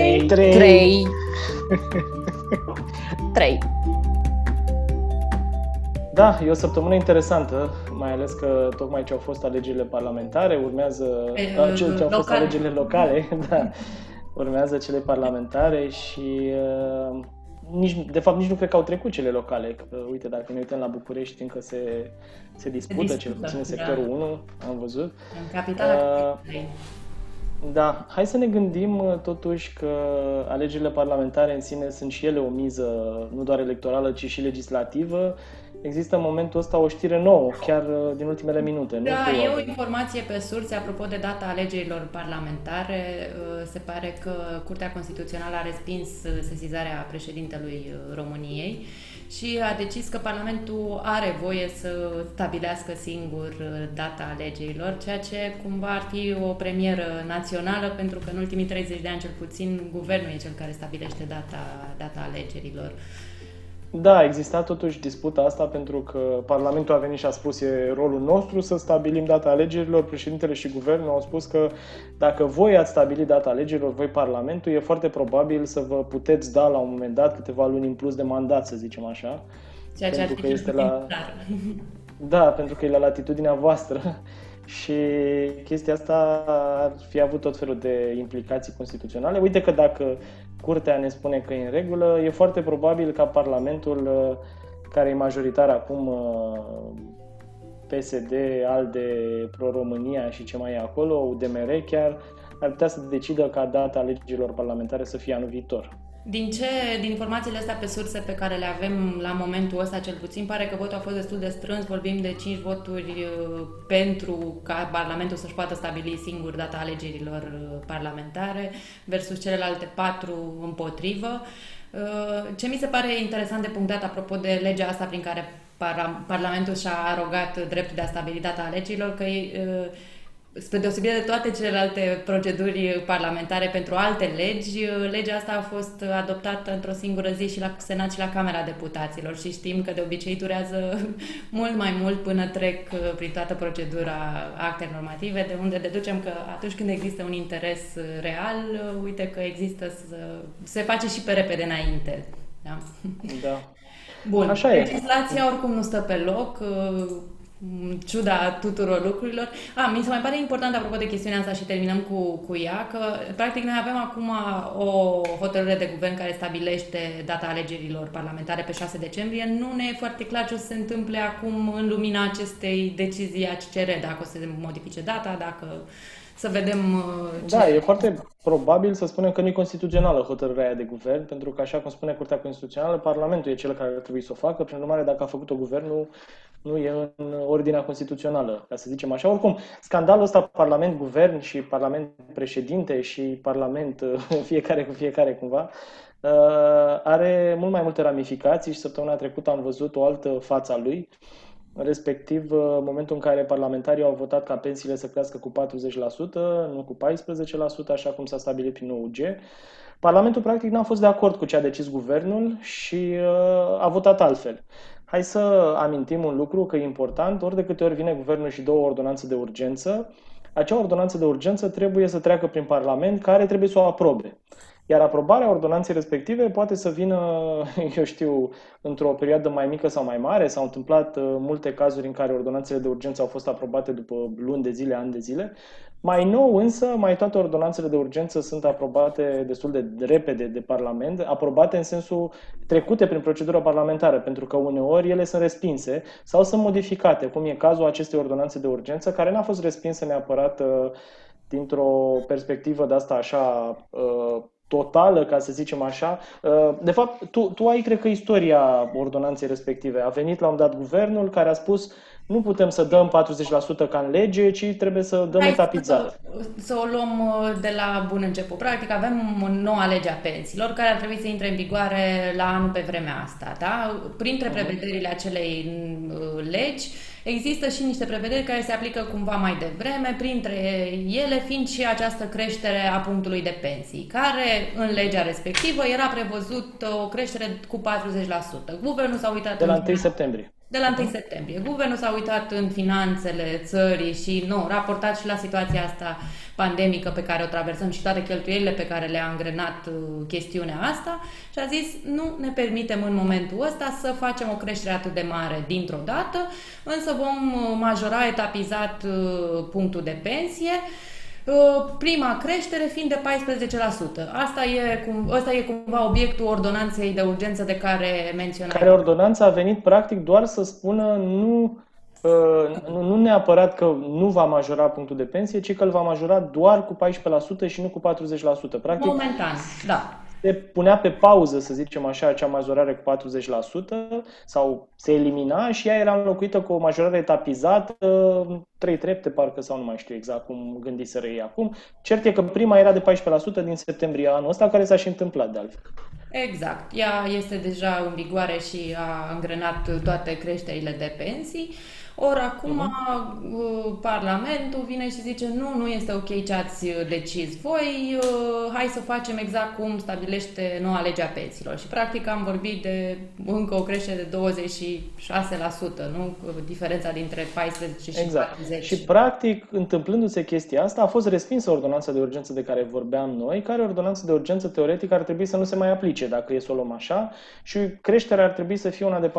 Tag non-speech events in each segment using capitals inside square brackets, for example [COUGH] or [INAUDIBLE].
3 3 3 Da, e o săptămână interesantă, mai ales că tocmai ce au fost alegerile parlamentare, urmează E, da, ce, ce au fost locale. alegerile locale, [LAUGHS] da, urmează cele parlamentare și uh, nici, de fapt nici nu cred că au trecut cele locale. Că, uite, dacă ne uităm la București, încă se, se dispută, dispută, cel puțin în da. sectorul 1, am văzut. În capitala Uh, capitalei. Da, hai să ne gândim uh, totuși că alegerile parlamentare în sine sunt și ele o miză nu doar electorală, ci și legislativă. Există în momentul ăsta o știre nouă, chiar uh, din ultimele minute. nu? Da, Cu- e o informație pe surse apropo de data alegerilor parlamentare. Uh, Se pare că Curtea Constituțională a respins uh, sesizarea președintelui uh, României și a decis că Parlamentul are voie să stabilească singur uh, data alegerilor, ceea ce cumva ar fi o premieră națională, pentru că în ultimii 30 de ani cel puțin guvernul e cel care stabilește data, data alegerilor. Da, a existat totuși disputa asta pentru că Parlamentul a venit și a spus e rolul nostru să stabilim data alegerilor. Președintele și guvernul au spus că dacă voi ați stabilit data alegerilor, voi Parlamentul, e foarte probabil să vă puteți da la un moment dat câteva luni în plus de mandat, să zicem așa. Ceea ce ar Pentru fi că cel este puțin la- clar. [LAUGHS] Da, pentru că e la latitudinea voastră [LAUGHS] și chestia asta ar fi avut tot felul de implicații constituționale. Uite că dacă Curtea ne spune că e în regulă, e foarte probabil ca Parlamentul, uh, care e majoritar acum, uh, PSD, ALDE, Pro-România și ce mai e acolo, UDMR chiar, ar putea să decidă ca data alegerilor parlamentare să fie anul viitor. Din ce, din informațiile astea pe surse pe care le avem la momentul ăsta cel puțin, pare că votul a fost destul de strâns, vorbim de 5 voturi uh, pentru ca Parlamentul să-și poată stabili singur data alegerilor uh, parlamentare versus celelalte 4 împotrivă. Uh, Ce mi se pare interesant de punctat apropo de legea asta prin care Parla- Parlamentul și-a arogat dreptul de a stabili data alegerilor, că e, uh, Spre deosebire de toate celelalte proceduri parlamentare pentru alte legi, legea asta a fost adoptată într-o singură zi și la Senat și la Camera Deputaților și știm că de obicei durează [LAUGHS] mult mai mult până trec prin toată procedura acte normative, de unde deducem că atunci când există un interes real, uite că există să se face și pe repede înainte. Da? Da. Bun. Așa e. Legislația oricum nu stă pe loc, uh, în ciuda tuturor lucrurilor. A, mi se mai pare important, apropo de chestiunea asta și terminăm cu, cu ea, că practic noi avem acum o hotărâre de guvern care stabilește data alegerilor parlamentare pe 6 decembrie. Nu ne e foarte clar ce o să se întâmple acum în lumina acestei decizii a CCR, dacă o să se modifice data, dacă să vedem uh, ce... Da, e foarte probabil să spunem că nu e constituțională hotărârea aia de guvern, pentru că, așa cum spune Curtea Constituțională, Parlamentul e cel care ar trebui să o facă, prin urmare, dacă a făcut-o guvernul, nu e în ordinea constituțională, ca să zicem așa. Oricum, scandalul ăsta Parlament-Guvern și Parlament-Președinte și Parlament [LAUGHS] fiecare cu fiecare cumva, uh, are mult mai multe ramificații și săptămâna trecută am văzut o altă față a lui, respectiv uh, momentul în care parlamentarii au votat ca pensiile să crească cu 40%, nu cu 14%, așa cum s-a stabilit prin OUG. Parlamentul practic n-a fost de acord cu ce a decis guvernul și uh, a votat altfel. Hai să amintim un lucru că e important, ori de câte ori vine guvernul și dă o ordonanță de urgență, acea ordonanță de urgență trebuie să treacă prin Parlament, care trebuie să o aprobe. Iar aprobarea ordonanței respective poate să vină, [LAUGHS] eu știu, într-o perioadă mai mică sau mai mare. S-au întâmplat uh, multe cazuri în care ordonanțele de urgență au fost aprobate după luni de zile, ani de zile. Mai nou însă, mai toate ordonanțele de urgență sunt aprobate destul de repede de Parlament, aprobate în sensul trecute prin procedura parlamentară, pentru că uneori ele sunt respinse sau sunt modificate, cum e cazul acestei ordonanțe de urgență, care n-a fost respinsă neapărat uh, dintr-o perspectivă de asta așa uh, totală, ca să zicem așa. De fapt, tu, tu ai, cred că, istoria ordonanței respective. A venit la un dat guvernul care a spus nu putem să dăm 40% ca în lege, ci trebuie să dăm Hai etapizat. Să, să o luăm uh, de la bun început. Practic avem noua lege a pensiilor care ar trebui să intre în vigoare la anul pe vremea asta. Da? Printre uh-huh. prevederile acelei uh, legi există și niște prevederi care se aplică cumva mai devreme, printre ele fiind și această creștere a punctului de pensii, care în legea respectivă era prevăzut o creștere cu 40%. Guvernul s-a uitat de la 1 septembrie de la 1 septembrie. Guvernul s-a uitat în finanțele țării și nu, raportat și la situația asta pandemică pe care o traversăm și toate cheltuielile pe care le-a angrenat uh, chestiunea asta și a zis nu ne permitem în momentul ăsta să facem o creștere atât de mare dintr-o dată, însă vom uh, majora etapizat uh, punctul de pensie Uh, prima creștere fiind de 14%. Asta e, cum, asta e cumva obiectul ordonanței de urgență de care menționam. Care ordonanța a venit practic doar să spună nu, uh, nu, nu neapărat că nu va majora punctul de pensie, ci că îl va majora doar cu 14% și nu cu 40%. Practic, Momentan, da se punea pe pauză, să zicem așa, acea majorare cu 40% sau se elimina și ea era înlocuită cu o majorare etapizată, trei trepte parcă sau nu mai știu exact cum gândiseră ei acum. Cert e că prima era de 14% din septembrie anul ăsta, care s-a și întâmplat de altfel. Exact. Ea este deja în vigoare și a îngrenat toate creșterile de pensii. Ori acum uh-huh. Parlamentul vine și zice nu, nu este ok ce ați uh, decis voi, uh, hai să facem exact cum stabilește noua lege a pensiilor. Și practic am vorbit de încă o creștere de 26%, nu? Diferența dintre 14 și exact. 40. Și practic, întâmplându-se chestia asta, a fost respinsă ordonanța de urgență de care vorbeam noi, care ordonanță de urgență teoretic ar trebui să nu se mai aplice dacă e să o luăm așa și creșterea ar trebui să fie una de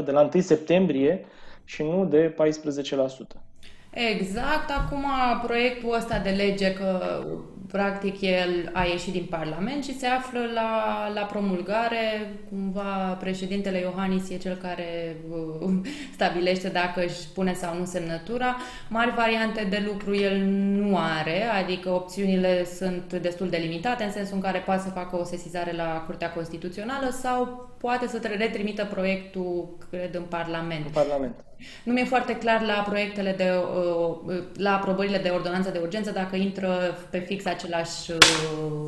40% de la 1 septembrie și nu de 14%. Exact. Acum proiectul ăsta de lege că practic el a ieșit din Parlament și se află la, la promulgare. Cumva președintele Iohannis e cel care uh, stabilește dacă își pune sau nu semnătura. Mari variante de lucru el nu are, adică opțiunile sunt destul de limitate în sensul în care poate să facă o sesizare la Curtea Constituțională sau poate să retrimită proiectul, cred, în Parlament. În Parlament. Nu mi-e foarte clar la proiectele de, uh, la aprobările de ordonanță de urgență dacă intră pe fix același uh,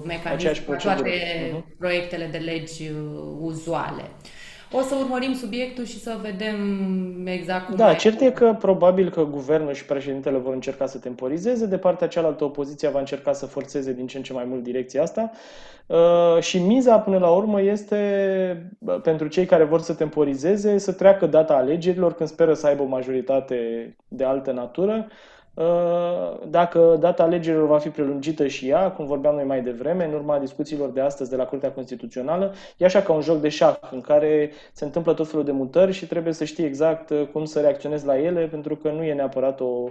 mecanism cu toate uh-huh. proiectele de legi uh, uzuale. O să urmărim subiectul și să vedem exact cum Da, cert e că probabil că guvernul și președintele vor încerca să temporizeze, de partea cealaltă opoziția va încerca să forțeze din ce în ce mai mult direcția asta. Uh, și miza până la urmă este pentru cei care vor să temporizeze să treacă data alegerilor când speră să aibă o majoritate de altă natură. Uh, dacă data alegerilor va fi prelungită și ea, cum vorbeam noi mai devreme, în urma discuțiilor de astăzi de la Curtea Constituțională, e așa ca un joc de șah în care se întâmplă tot felul de mutări și trebuie să știi exact uh, cum să reacționezi la ele, pentru că nu e neapărat o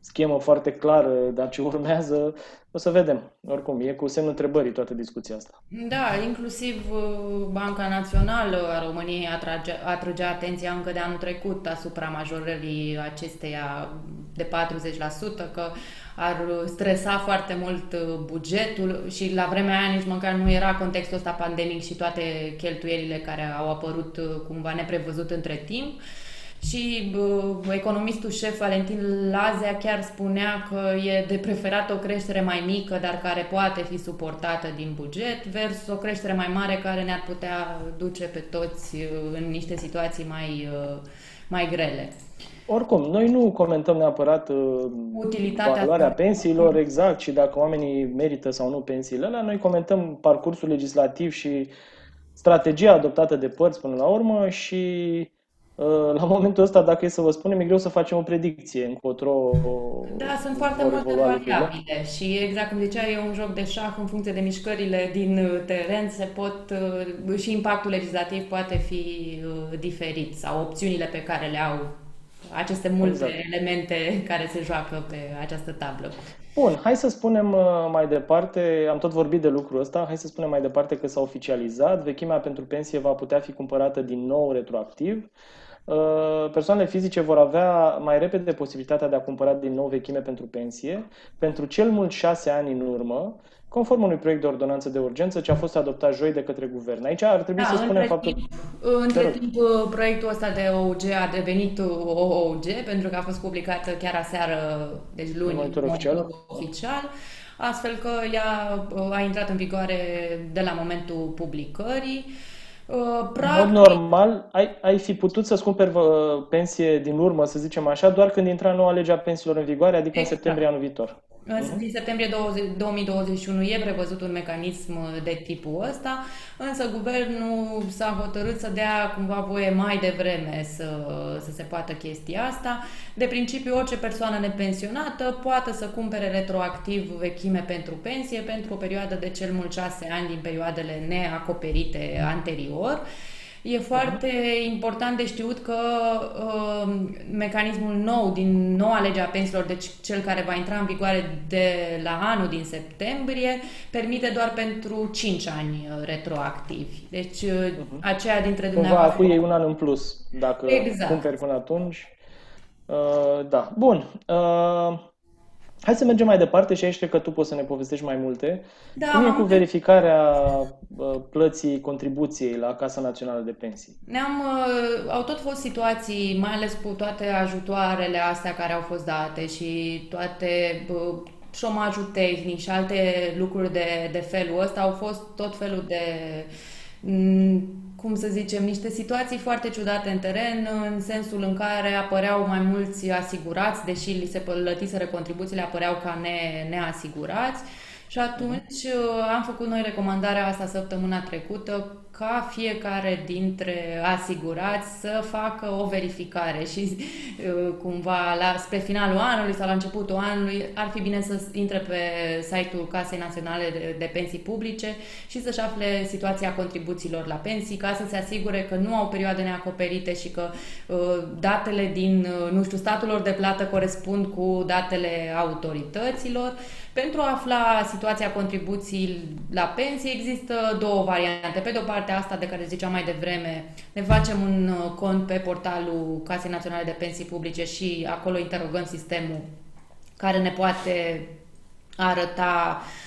schemă foarte clară, dar ce urmează, o să vedem. Oricum, e cu semnul întrebării toată discuția asta. Da, inclusiv uh, Banca Națională a României atrage, atrage atenția încă de anul trecut asupra majorării acesteia de 40%, că ar stresa foarte mult uh, bugetul și la vremea aia nici măcar nu era contextul ăsta pandemic și toate cheltuielile care au apărut uh, cumva neprevăzut între timp. Uh, și uh, economistul șef Valentin Lazea chiar spunea că e de preferat o creștere mai mică, dar care poate fi suportată din buget, versus o creștere mai mare care ne-ar putea duce pe toți în niște situații mai, uh, mai grele. Oricum, noi nu comentăm neapărat uh, Utilitatea valoarea pensiilor, exact, și dacă oamenii merită sau nu pensiile alea, noi comentăm parcursul legislativ și strategia adoptată de părți până la urmă și la momentul ăsta, dacă e să vă spunem, e greu să facem o predicție încotro. Da, sunt foarte multe variabile și exact cum zicea, e un joc de șah în funcție de mișcările din uh, teren, se pot uh, și impactul legislativ poate fi uh, diferit sau opțiunile pe care le au aceste multe exact. elemente care se joacă pe această tablă. Bun, hai să spunem mai departe, am tot vorbit de lucrul ăsta, hai să spunem mai departe că s-a oficializat, vechimea pentru pensie va putea fi cumpărată din nou retroactiv. uh, persoanele fizice vor avea mai repede posibilitatea de a cumpăra din nou vechime pentru pensie, pentru cel mult șase ani în urmă, conform unui proiect de ordonanță de urgență ce a fost adoptat joi de către guvern. Aici ar trebui da, să spunem între faptul... Timp, între timp, proiectul ăsta de OUG a devenit OOG pentru că a fost publicat chiar aseară, deci luni, în monitor oficial. oficial astfel că ea a intrat în vigoare de la momentul publicării. Practic... În mod normal, ai, ai fi putut să-ți cumperi pensie din urmă, să zicem așa, doar când intra noua lege a pensiilor în vigoare, adică exact. în septembrie anul viitor. Uh-huh. Din septembrie 20, 2021 e prevăzut un mecanism de tipul ăsta, însă guvernul s-a hotărât să dea cumva voie mai devreme să, să se poată chestia asta. De principiu, orice persoană nepensionată poate să cumpere retroactiv vechime pentru pensie pentru o perioadă de cel mult 6 ani din perioadele neacoperite anterior. E foarte uh-huh. important de știut că uh, mecanismul nou din noua lege a pensiilor, deci cel care va intra în vigoare de la anul din septembrie, permite doar pentru 5 ani uh, retroactivi. Deci uh-huh. aceea dintre dumneavoastră... Cumva acui e un an în plus dacă exact. cumperi până atunci. Uh, da, bun. Uh, Hai să mergem mai departe și aici cred că tu poți să ne povestești mai multe. Da, Cum e cu verificarea plății contribuției la Casa Națională de Pensii? Ne-am, uh, au tot fost situații, mai ales cu toate ajutoarele astea care au fost date și toate șomajul tehnic și alte lucruri de, de felul ăsta, au fost tot felul de cum să zicem, niște situații foarte ciudate în teren, în sensul în care apăreau mai mulți asigurați, deși li se plătiseră contribuțiile, apăreau ca ne, neasigurați. Și atunci uh, am făcut noi recomandarea asta săptămâna trecută ca fiecare dintre asigurați să facă o verificare și [LAUGHS] uh, cumva la, spre finalul anului sau la începutul anului ar fi bine să intre pe site-ul Casei Naționale de, de Pensii Publice și să-și afle situația contribuțiilor la pensii ca să se asigure că nu au perioade neacoperite și că uh, datele din, uh, nu știu, statul lor de plată corespund cu datele autorităților. Pentru a afla situația contribuției la pensii există două variante. Pe de o parte partea asta de care ziceam mai devreme, ne facem un uh, cont pe portalul Casei Naționale de Pensii Publice și acolo interogăm sistemul care ne poate arăta uh,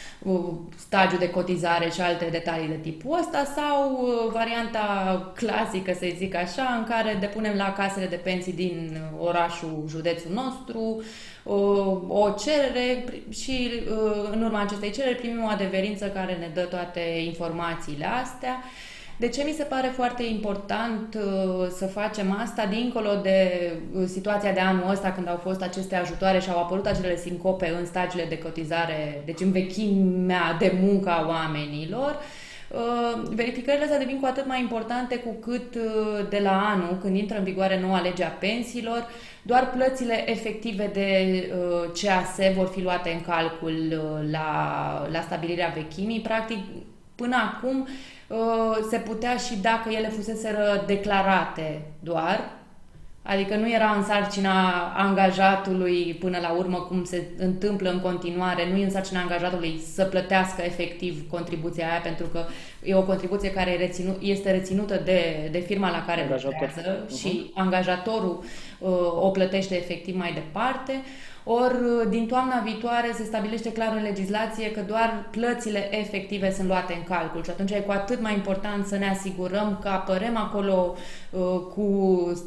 stagiul de cotizare și alte detalii de tipul ăsta sau uh, varianta clasică, să zic așa, în care depunem la casele de pensii din orașul, județul nostru o cerere și în urma acestei cereri primim o adeverință care ne dă toate informațiile astea de ce mi se pare foarte important uh, să facem asta, dincolo de uh, situația de anul ăsta, când au fost aceste ajutoare și au apărut acele sincope în stagiile de cotizare, deci în vechimea de muncă a oamenilor, uh, verificările astea devin cu atât mai importante cu cât de la anul, când intră în vigoare noua lege a pensiilor, doar plățile efective de CAS vor fi luate în calcul la, la stabilirea vechimii. Practic, până acum, Uh, se putea și dacă ele fuseseră declarate doar, adică nu era în sarcina angajatului până la urmă cum se întâmplă în continuare, nu e în sarcina angajatului să plătească efectiv contribuția aia pentru că e o contribuție care reținu, este reținută de, de firma la care lucrează uh-huh. și angajatorul uh, o plătește efectiv mai departe. Uh, ori din toamna viitoare se stabilește clar în legislație că doar plățile efective sunt luate în calcul și atunci e cu atât mai important să ne asigurăm că apărăm acolo uh, cu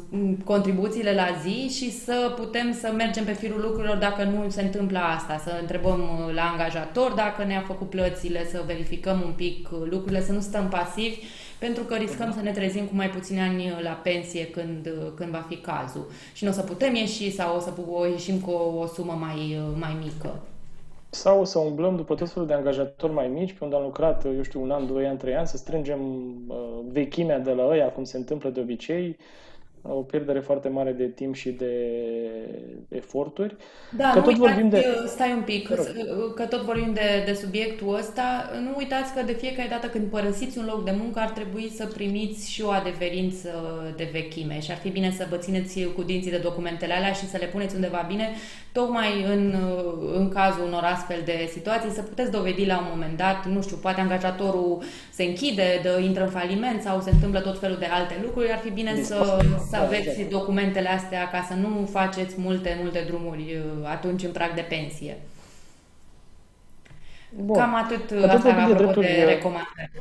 mm, contribuțiile la zi și să putem să mergem pe firul lucrurilor dacă nu se întâmplă asta, să întrebăm uh, la angajator dacă ne-a făcut plățile, să verificăm un pic uh, lucrurile, să nu stăm pasivi pentru că riscăm să ne trezim cu mai puțini ani la pensie când, când va fi cazul. Și nu o să putem ieși sau o să o ieșim cu o, o sumă mai, mai mică. Sau o să umblăm după tot felul de angajatori mai mici, pe unde am lucrat, eu știu, un an, doi ani, trei ani, să strângem uh, vechimea de la ăia, cum se întâmplă de obicei, o pierdere foarte mare de timp și de eforturi. Da, că nu tot uitați, vorbim de... stai un pic, că tot vorbim de, de subiectul ăsta, nu uitați că de fiecare dată când părăsiți un loc de muncă ar trebui să primiți și o adeverință de vechime. Și ar fi bine să vă țineți cu dinții de documentele alea și să le puneți undeva bine, tocmai în, în cazul unor astfel de situații, să puteți dovedi la un moment dat, nu știu, poate angajatorul se închide, de, intră în faliment sau se întâmplă tot felul de alte lucruri, ar fi bine. să, să da, aveți exact. documentele astea ca să nu faceți multe, multe drumuri atunci în prag de pensie. Bun. Cam atât că asta tot de, drepturi, de recomandări.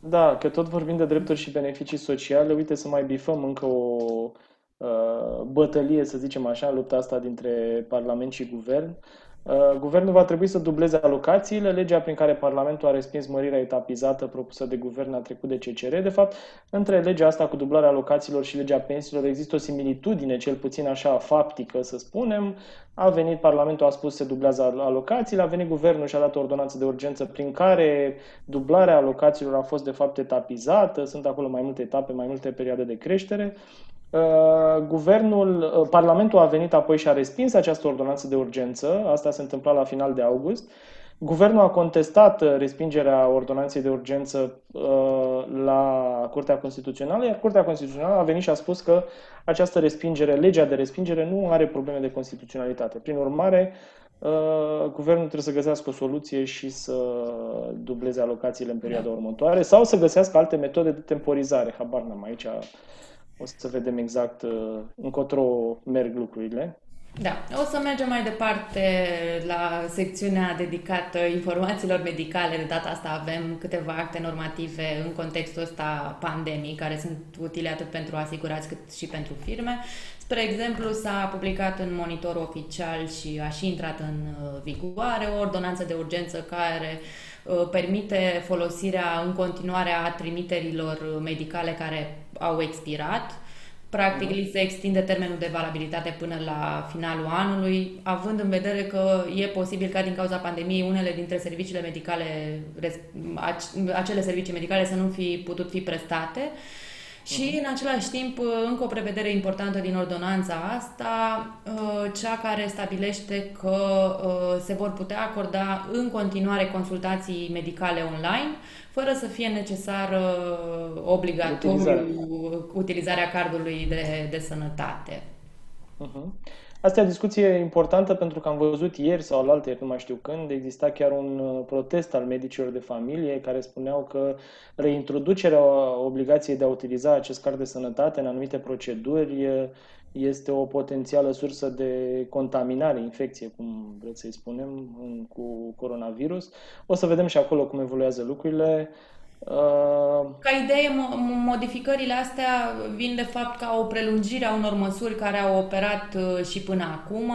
Da, că tot vorbim de drepturi și beneficii sociale, uite să mai bifăm încă o uh, bătălie, să zicem așa, lupta asta dintre Parlament și Guvern. Uh, guvernul va trebui să dubleze alocațiile. Legea prin care Parlamentul a respins mărirea etapizată propusă de guvern a trecut de CCR. De fapt, între legea asta cu dublarea alocațiilor și legea pensiilor există o similitudine, cel puțin așa faptică, să spunem. A venit Parlamentul, a spus se dublează alocațiile, a venit guvernul și a dat o ordonanță de urgență prin care dublarea alocațiilor a fost de fapt etapizată. Sunt acolo mai multe etape, mai multe perioade de creștere. Uh, guvernul, uh, Parlamentul a venit apoi și a respins această ordonanță de urgență, asta se întâmpla la final de august. Guvernul a contestat uh, respingerea ordonanței de urgență la Curtea Constituțională, iar Curtea Constituțională a venit și a spus că această respingere, legea de respingere, nu are probleme de constituționalitate. Prin urmare, guvernul trebuie să găsească o soluție și să dubleze alocațiile în perioada următoare sau să găsească alte metode de temporizare. Habar n-am aici o să vedem exact uh, încotro merg lucrurile. Da, o să mergem mai departe la secțiunea dedicată informațiilor medicale. De data asta avem câteva acte normative în contextul ăsta pandemii, care sunt utile atât pentru asigurați cât și pentru firme. Spre exemplu, s-a publicat în monitor oficial și a și intrat în uh, vigoare o ordonanță de urgență care uh, permite folosirea în continuare a trimiterilor medicale care au expirat. Practic, li se extinde termenul de valabilitate până la finalul anului, având în vedere că e posibil ca din cauza pandemiei unele dintre serviciile medicale, acele servicii medicale să nu fi putut fi prestate. Și în același timp, încă o prevedere importantă din ordonanța asta, uh, cea care stabilește că uh, se vor putea acorda în continuare consultații medicale online, fără să fie necesară obligatoriu Utilizare. utilizarea cardului de, de sănătate. Uh-huh. Asta e o discuție importantă pentru că am văzut ieri sau la alte, nu mai știu când, exista chiar un uh, protest al medicilor de familie care spuneau că reintroducerea obligației de a utiliza acest card de sănătate în anumite proceduri este o potențială sursă de contaminare, infecție, cum vreți să-i spunem, cu coronavirus. O să vedem și acolo cum evoluează lucrurile. Uh, ca idee, modificările astea vin de fapt ca o prelungire a unor măsuri care au operat uh, și până acum,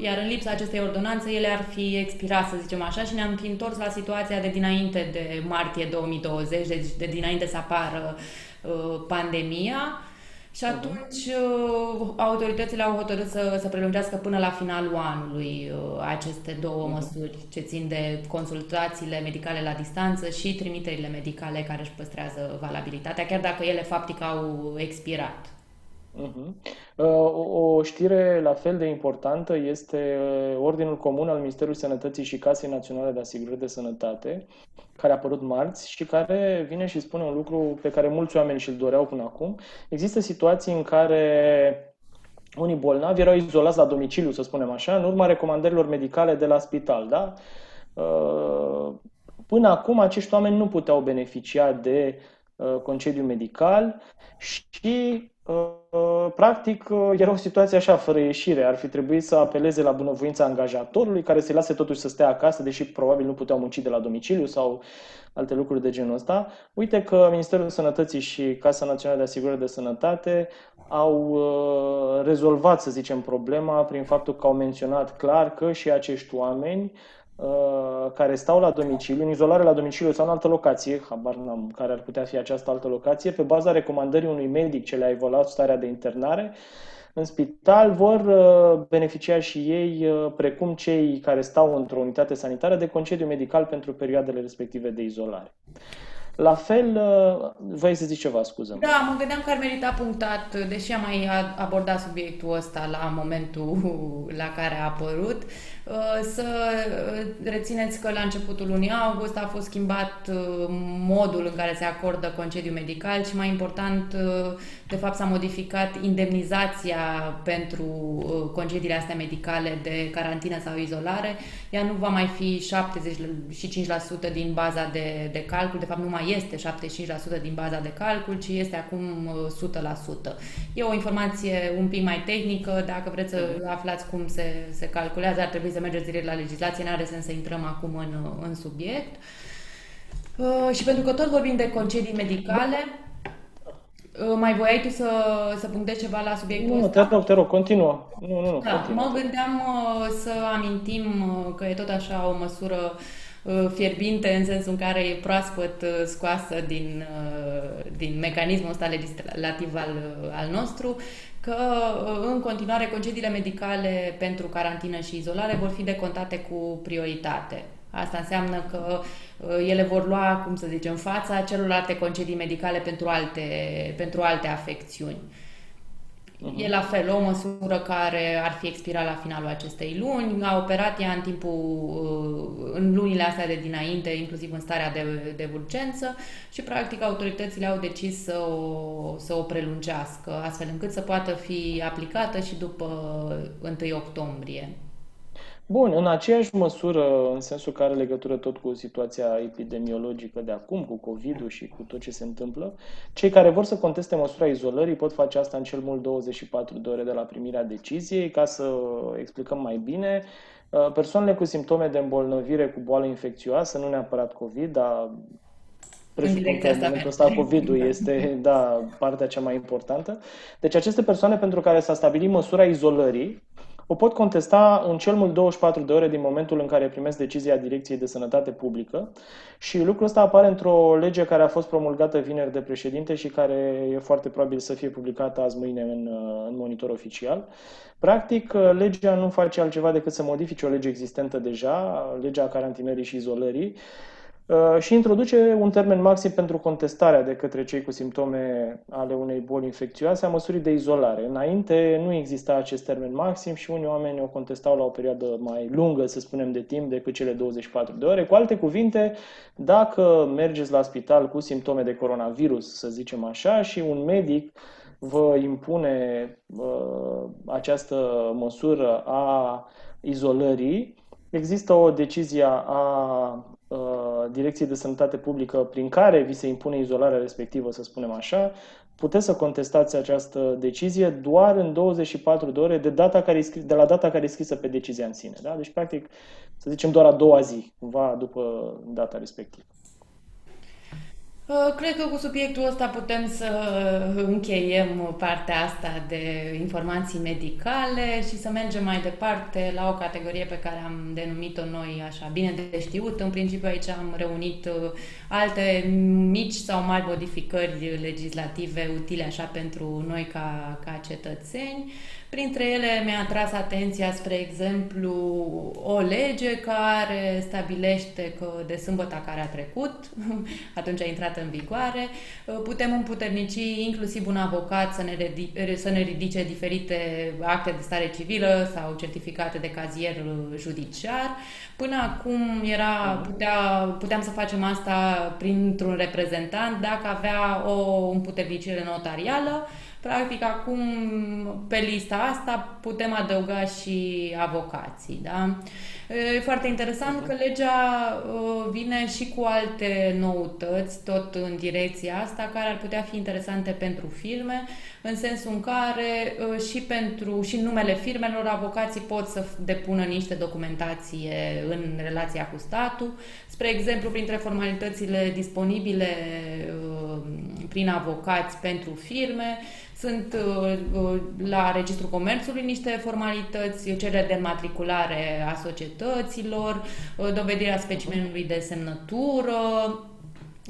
iar în lipsa acestei ordonanțe ele ar fi expirat, să zicem așa, și ne-am fi întors la situația de dinainte de martie 2020, deci de dinainte să apară uh, pandemia. Și mhm. atunci uh, autoritățile au hotărât să, să prelungească până la finalul anului uh, aceste două uh-huh. măsuri ce țin de consultațiile medicale la distanță și trimiterile medicale care își păstrează valabilitatea, chiar dacă ele faptic au expirat. Uh-huh. O, o știre la fel de importantă este uh, Ordinul Comun al Ministerului Sănătății și Casei Naționale de Asigurări de Sănătate, care a apărut marți și care vine și spune un lucru pe care mulți oameni și-l doreau până acum. Există situații în care unii bolnavi erau izolați la domiciliu, să spunem așa, în urma recomandărilor medicale de la spital. Da? Uh, până acum, acești oameni nu puteau beneficia de uh, concediu medical și Uh, practic, uh, era o situație așa, fără ieșire. Ar fi trebuit să apeleze la bunăvoința angajatorului, care să-i lase totuși să stea acasă, deși probabil nu puteau munci de la domiciliu sau alte lucruri de genul ăsta. Uite că Ministerul Sănătății și Casa Națională de Asigurări de Sănătate au uh, rezolvat, să zicem, problema prin faptul că au menționat clar că și acești oameni Uh, care stau la domiciliu, în izolare la domiciliu sau în altă locație, habar n-am care ar putea fi această altă locație, pe baza recomandării unui medic ce le-a evaluat starea de internare, în spital vor uh, beneficia și ei, uh, precum cei care stau într-o unitate sanitară, de concediu medical pentru perioadele respective de izolare. La fel, vrei să zici ceva, scuză -mă. Da, mă gândeam că ar merita punctat, deși am mai abordat subiectul ăsta la momentul la care a apărut, Uh, să uh, rețineți că la începutul lunii august a fost schimbat uh, modul în care se acordă concediu medical și mai important, de fapt s-a modificat indemnizația pentru concediile astea medicale de carantină sau izolare. Ea nu va mai fi 75% din baza de, de calcul, de fapt nu mai mai este 75% din baza de calcul, ci este acum 100%. E o informație un pic mai tehnică, dacă vreți să aflați cum se, se calculează, ar trebui să mergeți direct la legislație, nu are sens să intrăm acum în, în subiect. Uh, și pentru că tot vorbim de concedii medicale, uh, mai voiai tu să, să punctezi ceva la subiectul nu, ăsta? te rog, te rog, continuă. Nu, nu, nu, Da, continuă. mă gândeam uh, să amintim uh, că e tot așa o măsură uh, fierbinte în sensul în care e proaspăt uh, scoasă din, uh, din mecanismul ăsta legislativ al, uh, al nostru, că uh, în continuare concediile medicale pentru carantină și izolare vor fi decontate cu prioritate. Asta înseamnă că uh, ele vor lua, cum să zicem, fața celorlalte concedii medicale pentru alte, pentru alte afecțiuni. E la fel o măsură care ar fi expirat la finalul acestei luni, a operat ea în timpul, uh, în lunile astea de dinainte, inclusiv în starea de, de urgență și practic autoritățile au decis să o, să o prelungească, astfel încât să poată fi aplicată și după 1 octombrie. Bun, în aceeași măsură, în sensul că are legătură tot cu situația epidemiologică de acum, cu COVID-ul și cu tot ce se întâmplă, cei care vor să conteste măsura izolării pot face asta în cel mult 24 de ore de la primirea deciziei. Ca să explicăm mai bine, uh, persoanele cu simptome de îmbolnăvire cu boală infecțioasă, nu neapărat COVID, dar presupun că direcția în asta momentul merge. ăsta COVID-ul este, da, partea cea mai importantă. Deci aceste persoane pentru care s-a stabilit măsura izolării, o pot contesta în cel mult 24 de ore din momentul în care primesc decizia Direcției de Sănătate Publică și lucrul ăsta apare într-o lege care a fost promulgată vineri de președinte și care e foarte probabil să fie publicată azi mâine în, în monitor oficial. Practic, legea nu face altceva decât să modifice o lege existentă deja, legea carantinării și izolării, Uh, și introduce un termen maxim pentru contestarea de către cei cu simptome ale unei boli infecțioase a măsurii de izolare. Înainte nu exista acest termen maxim și unii oameni o contestau la o perioadă mai lungă, să spunem, de timp decât cele 24 de ore. Cu alte cuvinte, dacă mergeți la spital cu simptome de coronavirus, să zicem așa, și un medic vă impune uh, această măsură a izolării, există o decizie a Direcției de Sănătate Publică prin care vi se impune izolarea respectivă, să spunem așa, puteți să contestați această decizie doar în 24 de ore de, data care scris, de la data care e scrisă pe decizia în sine. Da? Deci, practic, să zicem doar a doua zi, cumva după data respectivă. Uh, cred că cu subiectul ăsta putem să încheiem partea asta de informații medicale și să mergem mai departe la o categorie pe care am denumit-o noi așa bine de știut. În principiu aici am reunit uh, alte mici sau mari modificări legislative utile așa pentru noi ca, ca cetățeni. Printre ele mi-a tras atenția, spre exemplu, o lege care stabilește că de sâmbătă care a trecut, [LAUGHS] atunci a intrat în vigoare, putem împuternici inclusiv un avocat să ne, ridice, să ne ridice diferite acte de stare civilă sau certificate de cazier judiciar. Până acum era, putea, puteam să facem asta printr-un reprezentant dacă avea o împuternicire notarială, Practic, acum, pe lista asta, putem adăuga și avocații. Da? E foarte interesant că legea vine și cu alte noutăți, tot în direcția asta, care ar putea fi interesante pentru firme, în sensul în care și pentru și în numele firmelor avocații pot să depună niște documentație în relația cu statul. Spre exemplu, printre formalitățile disponibile prin avocați pentru firme, sunt la Registrul Comerțului niște formalități, cerere de matriculare a societăților, dovedirea specimenului de semnătură,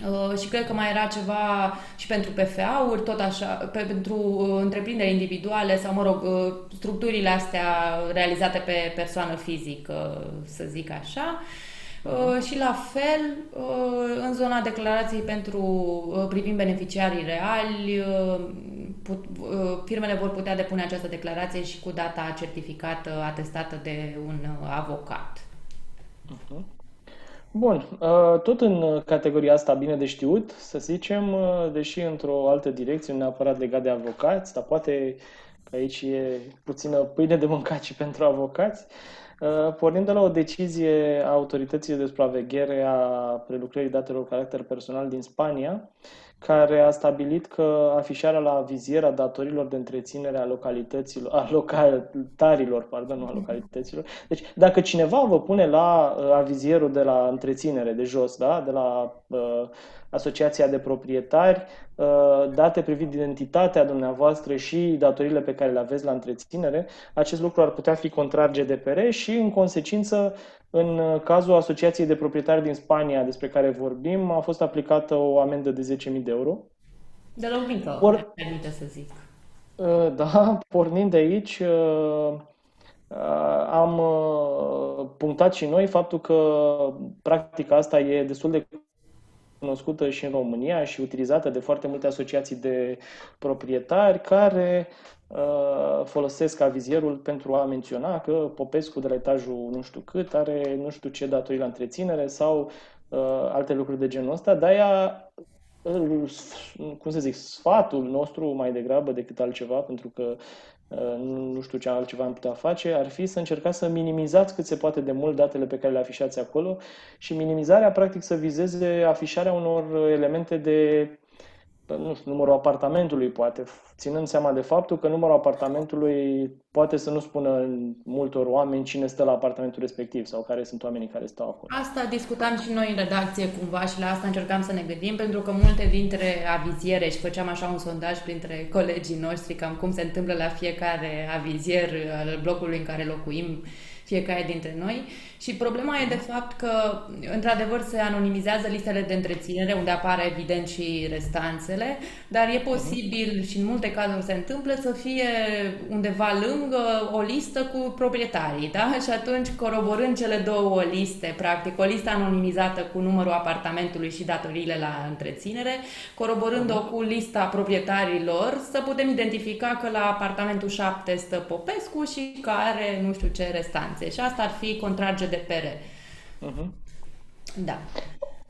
Uh, și cred că mai era ceva și pentru PFA-uri, tot așa, pe, pentru uh, întreprinderi individuale sau, mă rog, uh, structurile astea realizate pe persoană fizică, să zic așa. Uh, și la fel, uh, în zona declarației pentru uh, privind beneficiarii reali, put, firmele vor putea depune această declarație și cu data certificată, atestată de un avocat. Uh-huh. Bun, tot în categoria asta bine de știut, să zicem, deși într-o altă direcție, nu neapărat legat de avocați, dar poate că aici e puțină pâine de mâncat și pentru avocați, Pornind de la o decizie a autorității de supraveghere a prelucrării datelor cu caracter personal din Spania, care a stabilit că afișarea la viziera datorilor de întreținere a localităților, a localtarilor, pardon, nu a localităților. Deci, dacă cineva vă pune la uh, avizierul de la întreținere de jos, da, de la uh, Asociația de Proprietari, uh, date privind identitatea dumneavoastră și datorile pe care le aveți la întreținere, acest lucru ar putea fi contrar GDPR și, în consecință, în uh, cazul Asociației de Proprietari din Spania, despre care vorbim, a fost aplicată o amendă de 10.000 de euro. De la mică, Or... permite să zic. Uh, da, pornind de aici, uh, am punctat și noi faptul că practica asta e destul de cunoscută și în România și utilizată de foarte multe asociații de proprietari care Uh, folosesc avizierul pentru a menționa că Popescu de la etajul nu știu cât are nu știu ce datorii la întreținere sau uh, alte lucruri de genul ăsta. De-aia, uh, cum să zic, sfatul nostru mai degrabă decât altceva, pentru că uh, nu știu ce altceva am putea face, ar fi să încercați să minimizați cât se poate de mult datele pe care le afișați acolo și minimizarea, practic, să vizeze afișarea unor elemente de nu știu, numărul apartamentului, poate, ținând seama de faptul că numărul apartamentului poate să nu spună multor oameni cine stă la apartamentul respectiv sau care sunt oamenii care stau acolo. Asta discutam și noi în redacție cumva și la asta încercam să ne gândim, pentru că multe dintre aviziere, și făceam așa un sondaj printre colegii noștri, cam cum se întâmplă la fiecare avizier al blocului în care locuim, fiecare dintre noi. Și problema e de fapt că, într-adevăr, se anonimizează listele de întreținere, unde apare evident și restanțele, dar e posibil și în multe cazuri se întâmplă să fie undeva lângă o listă cu proprietarii, da? Și atunci, coroborând cele două liste, practic, o listă anonimizată cu numărul apartamentului și datoriile la întreținere, coroborând-o cu lista proprietarilor, să putem identifica că la apartamentul 7 stă Popescu și că are nu știu ce restanțe. Și asta ar fi contrage GDPR. Uh-huh. Da.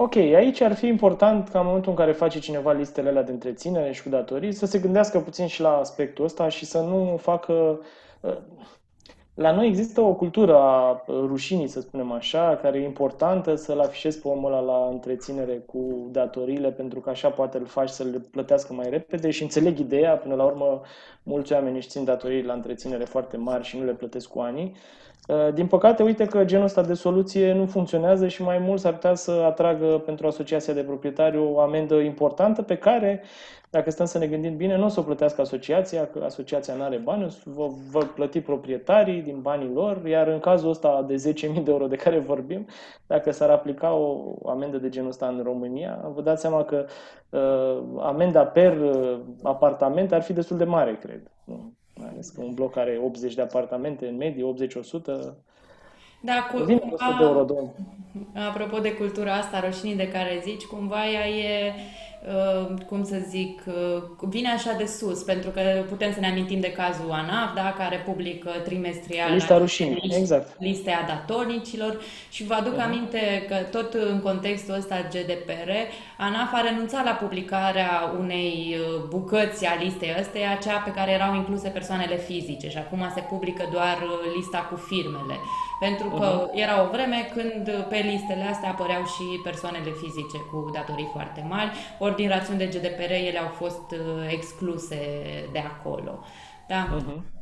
Ok, aici ar fi important ca în momentul în care face cineva listele alea de întreținere și cu datorii să se gândească puțin și la aspectul ăsta și să nu facă... Uh, la noi există o cultură a rușinii, să spunem așa, care e importantă să-l afișezi pe omul ăla la întreținere cu datoriile, pentru că așa poate îl faci să le plătească mai repede și înțeleg ideea, până la urmă mulți oameni își țin datorii la întreținere foarte mari și nu le plătesc cu ani. Uh, din păcate, uite că genul ăsta de soluție nu funcționează și mai mult s-ar putea să atragă pentru asociația de proprietari o amendă importantă pe care, dacă stăm să ne gândim bine, nu o să o plătească asociația, că asociația nu are bani, vă, vă plăti proprietarii din banii lor, iar în cazul ăsta de 10.000 de euro de care vorbim, dacă s-ar aplica o amendă de genul ăsta în România, vă dați seama că uh, amenda per uh, apartament ar fi destul de mare, cred. Nu? Mai ales că un bloc are 80 de apartamente în medie, 80-100. Da, cu, Vine 100 de euro, domn. Apropo de cultura asta roșinii de care zici, cumva ea e Uh, cum să zic, uh, vine așa de sus, pentru că putem să ne amintim de cazul ANAF, da, care publică trimestrial lista rușinii, list, exact. listea datornicilor și vă aduc uh-huh. aminte că tot în contextul ăsta GDPR, ANAF a renunțat la publicarea unei uh, bucăți a listei ăsteia, cea pe care erau incluse persoanele fizice și acum se publică doar lista cu firmele. Pentru că uh-huh. era o vreme când pe listele astea apăreau și persoanele fizice cu datorii foarte mari, ori din rațiuni de GDPR ele au fost uh, excluse de acolo. Da? Uh-huh.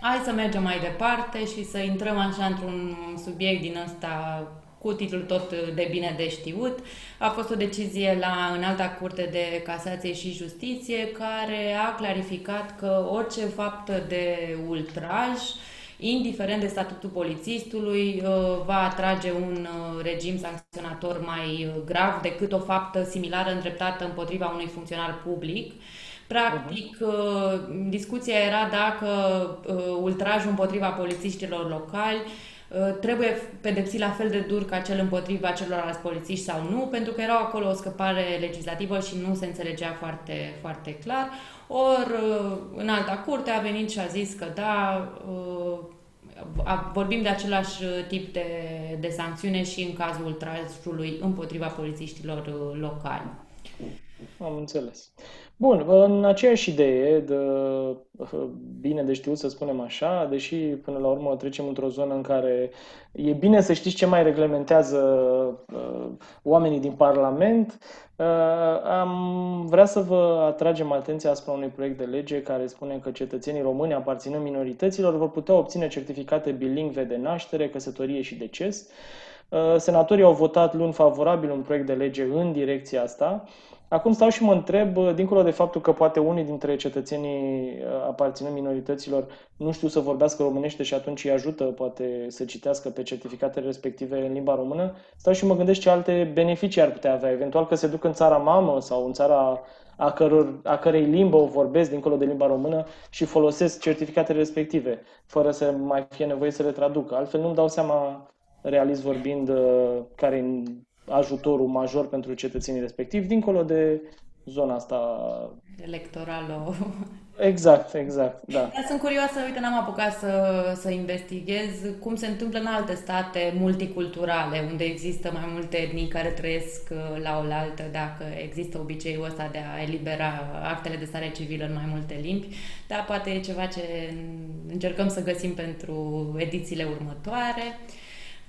Hai să mergem mai departe și să intrăm așa într-un subiect din ăsta cu titlul tot de bine de știut. A fost o decizie la Înalta Curte de Casație și Justiție care a clarificat că orice faptă de ultraj indiferent de statutul polițistului, uh, va atrage un uh, regim sancționator mai uh, grav decât o faptă similară îndreptată împotriva unui funcționar public. Practic, uh-huh. discuția era dacă ultrajul împotriva polițiștilor locali trebuie pedepsit la fel de dur ca cel împotriva celorlalți polițiști sau nu, pentru că era acolo o scăpare legislativă și nu se înțelegea foarte, foarte clar. Ori în alta curte a venit și a zis că da, vorbim de același tip de, de sancțiune și în cazul ultrajului împotriva polițiștilor locali. Am înțeles. Bun, în aceeași idee, de, bine de știut să spunem așa, deși până la urmă trecem într-o zonă în care e bine să știți ce mai reglementează uh, oamenii din Parlament, uh, am vrea să vă atragem atenția asupra unui proiect de lege care spune că cetățenii români aparținând minorităților vor putea obține certificate bilingve de naștere, căsătorie și deces. Uh, senatorii au votat luni favorabil un proiect de lege în direcția asta. Acum stau și mă întreb, dincolo de faptul că poate unii dintre cetățenii uh, aparținând minorităților nu știu să vorbească românește și atunci îi ajută poate să citească pe certificatele respective în limba română, stau și mă gândesc ce alte beneficii ar putea avea. Eventual că se duc în țara mamă sau în țara a, căror, a cărei limbă o vorbesc dincolo de limba română și folosesc certificatele respective, fără să mai fie nevoie să le traducă. Altfel nu-mi dau seama, realist vorbind, uh, care ajutorul major pentru cetățenii respectivi, dincolo de zona asta electorală. Exact, exact, da. Dar sunt curioasă, uite, n-am apucat să, să investighez cum se întâmplă în alte state multiculturale, unde există mai multe etnii care trăiesc uh, la oaltă, dacă există obiceiul ăsta de a elibera actele de stare civilă în mai multe limbi, dar poate e ceva ce încercăm să găsim pentru edițiile următoare.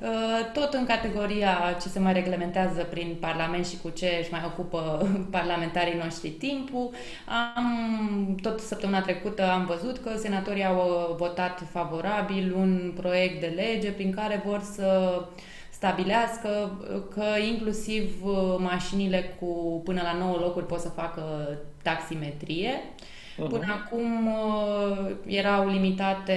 Uh, Uh, tot în categoria ce se mai reglementează prin Parlament și cu ce își mai ocupă [LAUGHS] parlamentarii noștri timpul, am, tot săptămâna trecută am văzut că senatorii au uh, votat favorabil un proiect de lege prin care vor să stabilească uh, că inclusiv mașinile cu până la 9 locuri pot să facă taximetrie. Uh, Uh-huh. Până acum uh, erau limitate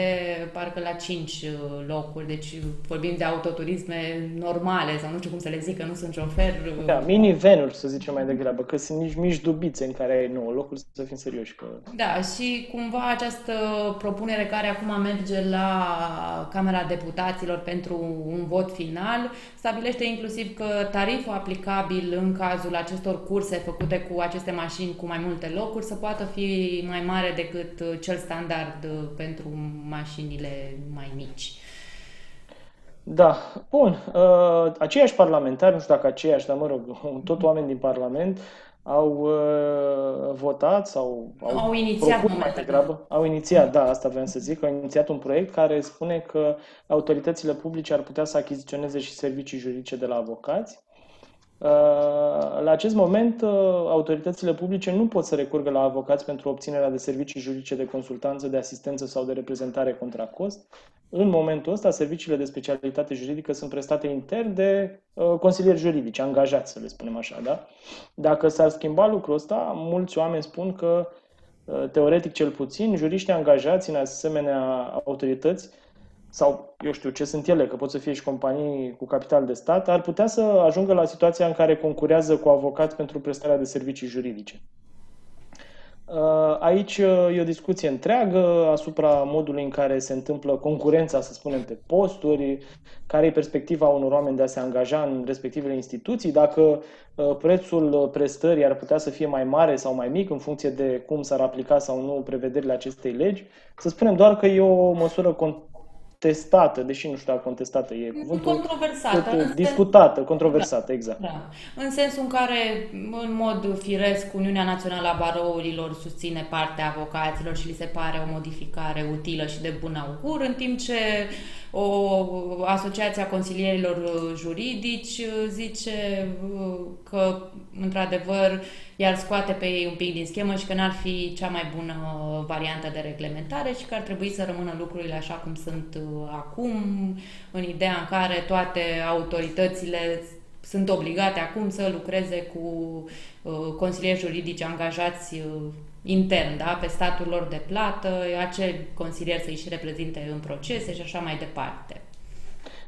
parcă la 5 uh, locuri, deci vorbim de autoturisme normale sau nu știu cum să le zic, că nu sunt șofer. Uh. Da, minivenuri să zicem mai degrabă, că sunt nici mici dubițe în care ai 9 locuri, să fim serioși. Că... Da, și cumva această propunere care acum merge la Camera Deputaților pentru un vot final, stabilește inclusiv că tariful aplicabil în cazul acestor curse făcute cu aceste mașini cu mai multe locuri să poată fi mai mare decât uh, cel standard uh, pentru mașinile mai mici. Da, bun. Uh, aceiași parlamentari, nu știu dacă aceiași, dar mă rog, [LAUGHS] tot oameni din Parlament, au uh, votat sau au, au inițiat mai degrabă, au inițiat, da, asta vreau să zic, au inițiat un proiect care spune că autoritățile publice ar putea să achiziționeze și servicii juridice de la avocați. Uh, la acest moment, uh, autoritățile publice nu pot să recurgă la avocați pentru obținerea de servicii juridice de consultanță, de asistență sau de reprezentare contra cost. În momentul ăsta, serviciile de specialitate juridică sunt prestate intern de uh, consilieri juridici, angajați, să le spunem așa. Da? Dacă s-ar schimba lucrul ăsta, mulți oameni spun că, uh, teoretic cel puțin, juriștii angajați în asemenea autorități sau eu știu ce sunt ele, că pot să fie și companii cu capital de stat, ar putea să ajungă la situația în care concurează cu avocați pentru prestarea de servicii juridice. Uh, aici uh, e o discuție întreagă asupra modului în care se întâmplă concurența, să spunem, pe posturi, care e perspectiva unor oameni de a se angaja în respectivele instituții, dacă uh, prețul prestării ar putea să fie mai mare sau mai mic în funcție de cum s-ar aplica sau nu prevederile acestei legi. Să spunem doar că e o măsură contestată, deși nu știu dacă contestată e cuvântul. Controversată. Discutată, controversată, da, exact. Da. În sensul în care, în mod firesc, Uniunea Națională a Barourilor susține partea avocaților și li se pare o modificare utilă și de bun augur, în timp ce o asociație a consilierilor juridici zice că, într-adevăr, i-ar scoate pe ei un pic din schemă și că n-ar fi cea mai bună variantă de reglementare și că ar trebui să rămână lucrurile așa cum sunt uh, acum, în ideea în care toate autoritățile sunt obligate acum să lucreze cu uh, consilieri juridici angajați uh, intern, da? pe statul lor de plată, acel consilier să-i și reprezinte în procese și așa mai departe.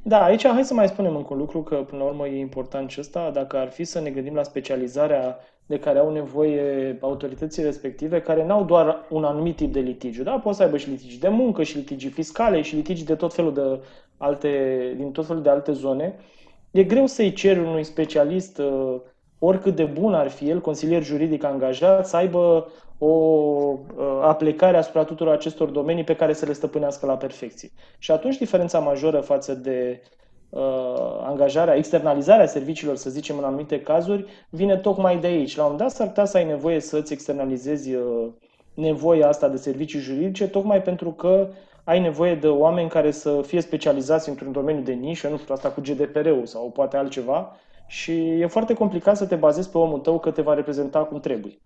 Da, aici hai să mai spunem încă un lucru, că până la urmă e important și ăsta, dacă ar fi să ne gândim la specializarea de care au nevoie autorității respective, care n-au doar un anumit tip de litigiu, da? Pot să aibă și litigi de muncă, și litigi fiscale, și litigi de tot felul de alte, din tot felul de alte zone. E greu să-i ceri unui specialist, uh, oricât de bun ar fi el, consilier juridic angajat, să aibă o uh, aplicare asupra tuturor acestor domenii pe care să le stăpânească la perfecție. Și atunci diferența majoră față de uh, angajarea, externalizarea serviciilor, să zicem, în anumite cazuri, vine tocmai de aici. La un moment dat s-ar putea să ai nevoie să-ți externalizezi uh, nevoia asta de servicii juridice, tocmai pentru că ai nevoie de oameni care să fie specializați într-un domeniu de nișă, nu știu, asta cu GDPR-ul sau poate altceva, și e foarte complicat să te bazezi pe omul tău că te va reprezenta cum trebuie.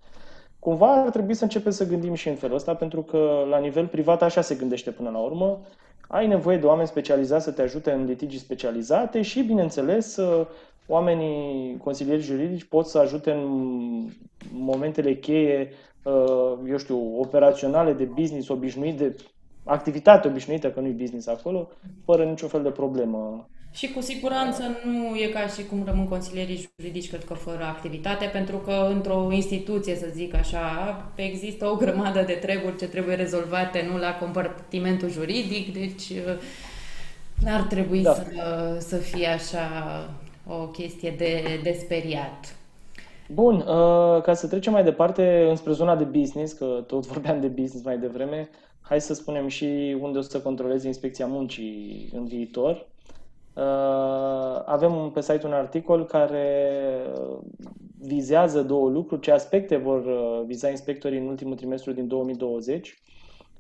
Cumva ar trebui să începem să gândim și în felul ăsta, pentru că la nivel privat așa se gândește până la urmă. Ai nevoie de oameni specializați să te ajute în litigii specializate și, bineînțeles, oamenii consilieri juridici pot să ajute în momentele cheie, eu știu, operaționale de business obișnuit, de activitate obișnuită, că nu e business acolo, fără niciun fel de problemă. Și cu siguranță nu e ca și cum rămân consilierii juridici, cred că fără activitate, pentru că într-o instituție, să zic așa, există o grămadă de treburi ce trebuie rezolvate, nu la compartimentul juridic, deci uh, n-ar trebui da. să, să fie așa o chestie de, de speriat. Bun, uh, ca să trecem mai departe înspre zona de business, că tot vorbeam de business mai devreme, hai să spunem și unde o să controleze inspecția muncii în viitor. Uh, avem pe site un articol care vizează două lucruri, ce aspecte vor uh, viza inspectorii în ultimul trimestru din 2020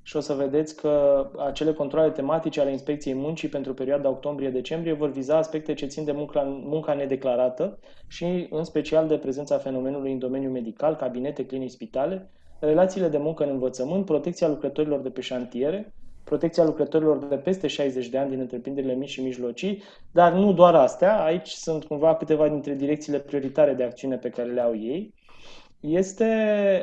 și o să vedeți că acele controle tematice ale inspecției muncii pentru perioada octombrie-decembrie vor viza aspecte ce țin de munca, munca nedeclarată și în special de prezența fenomenului în domeniul medical, cabinete, clinici, spitale, relațiile de muncă în învățământ, protecția lucrătorilor de pe șantiere, protecția lucrătorilor de peste 60 de ani din întreprinderile mici și mijlocii, dar nu doar astea, aici sunt cumva câteva dintre direcțiile prioritare de acțiune pe care le au ei. Este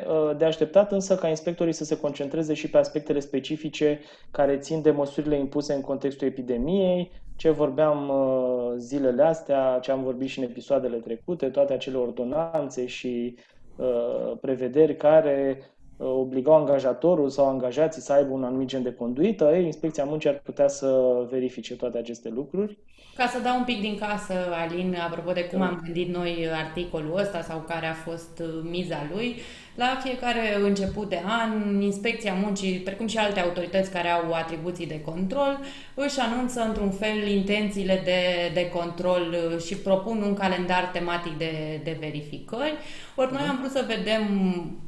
uh, de așteptat însă ca inspectorii să se concentreze și pe aspectele specifice care țin de măsurile impuse în contextul epidemiei, ce vorbeam uh, zilele astea, ce am vorbit și în episoadele trecute, toate acele ordonanțe și uh, prevederi care obligau angajatorul sau angajații să aibă un anumit gen de conduită, ei, inspecția muncii ar putea să verifice toate aceste lucruri. Ca să dau un pic din casă, Alin, apropo de cum am gândit noi articolul ăsta sau care a fost uh, miza lui, la fiecare început de an, inspecția muncii, precum și alte autorități care au atribuții de control, își anunță într-un fel intențiile de, de control uh, și propun un calendar tematic de, de verificări. Ori noi am vrut să vedem Mm,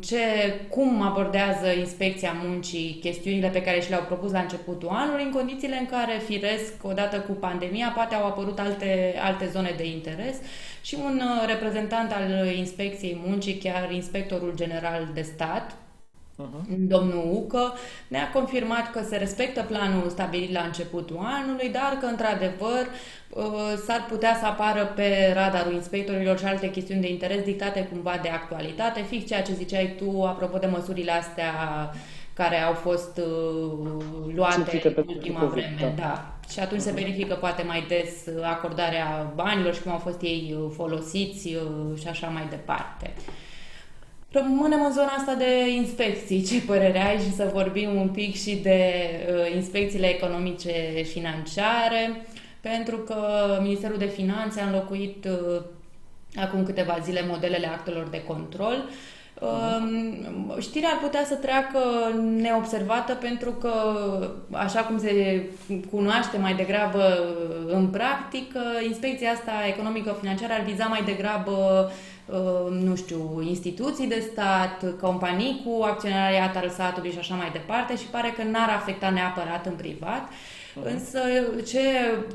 ce, cum abordează inspecția muncii chestiunile pe care și le-au propus la începutul anului, în condițiile în care, firesc, odată cu pandemia, poate au apărut alte, alte zone de interes și un uh, reprezentant al inspecției muncii, chiar inspectorul general de stat, uh-huh. domnul Ucă, ne-a confirmat că se respectă planul stabilit la începutul anului, dar că, într-adevăr, uh, s-ar putea să apară pe radarul inspectorilor și alte chestiuni de interes dictate cumva de actualitate, fix ceea ce ziceai tu apropo de măsurile astea care au fost uh, luate în ultima COVID, vreme. Da. da. Și atunci uh-huh. se verifică poate mai des acordarea banilor și cum au fost ei uh, folosiți uh, și așa mai departe. Rămânem în zona asta de inspecții. Ce părere ai și să vorbim un pic și de uh, inspecțiile economice financiare, pentru că Ministerul de Finanțe a înlocuit uh, acum câteva zile modelele actelor de control. Uh, știrea ar putea să treacă neobservată pentru că, așa cum se cunoaște mai degrabă în practică, inspecția asta economico-financiară ar viza mai degrabă Uh, nu știu, instituții de stat, companii cu acționariat al statului și așa mai departe și pare că n-ar afecta neapărat în privat. Uh-huh. Însă ce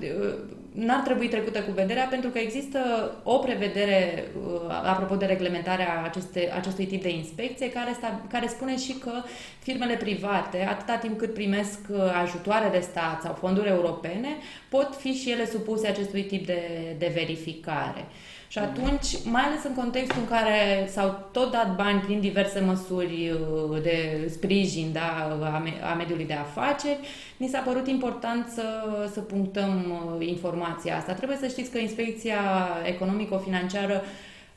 uh, n-ar trebui trecută cu vederea pentru că există o prevedere uh, apropo de reglementarea aceste, acestui tip de inspecție care, sta, care spune și că firmele private, atâta timp cât primesc ajutoare de stat sau fonduri europene, pot fi și ele supuse acestui tip de, de verificare. Și atunci, mai ales în contextul în care s-au tot dat bani prin diverse măsuri uh, de sprijin da, a mediului de afaceri, ni s-a părut important să, să punctăm uh, informația asta. Trebuie să știți că inspecția economico-financiară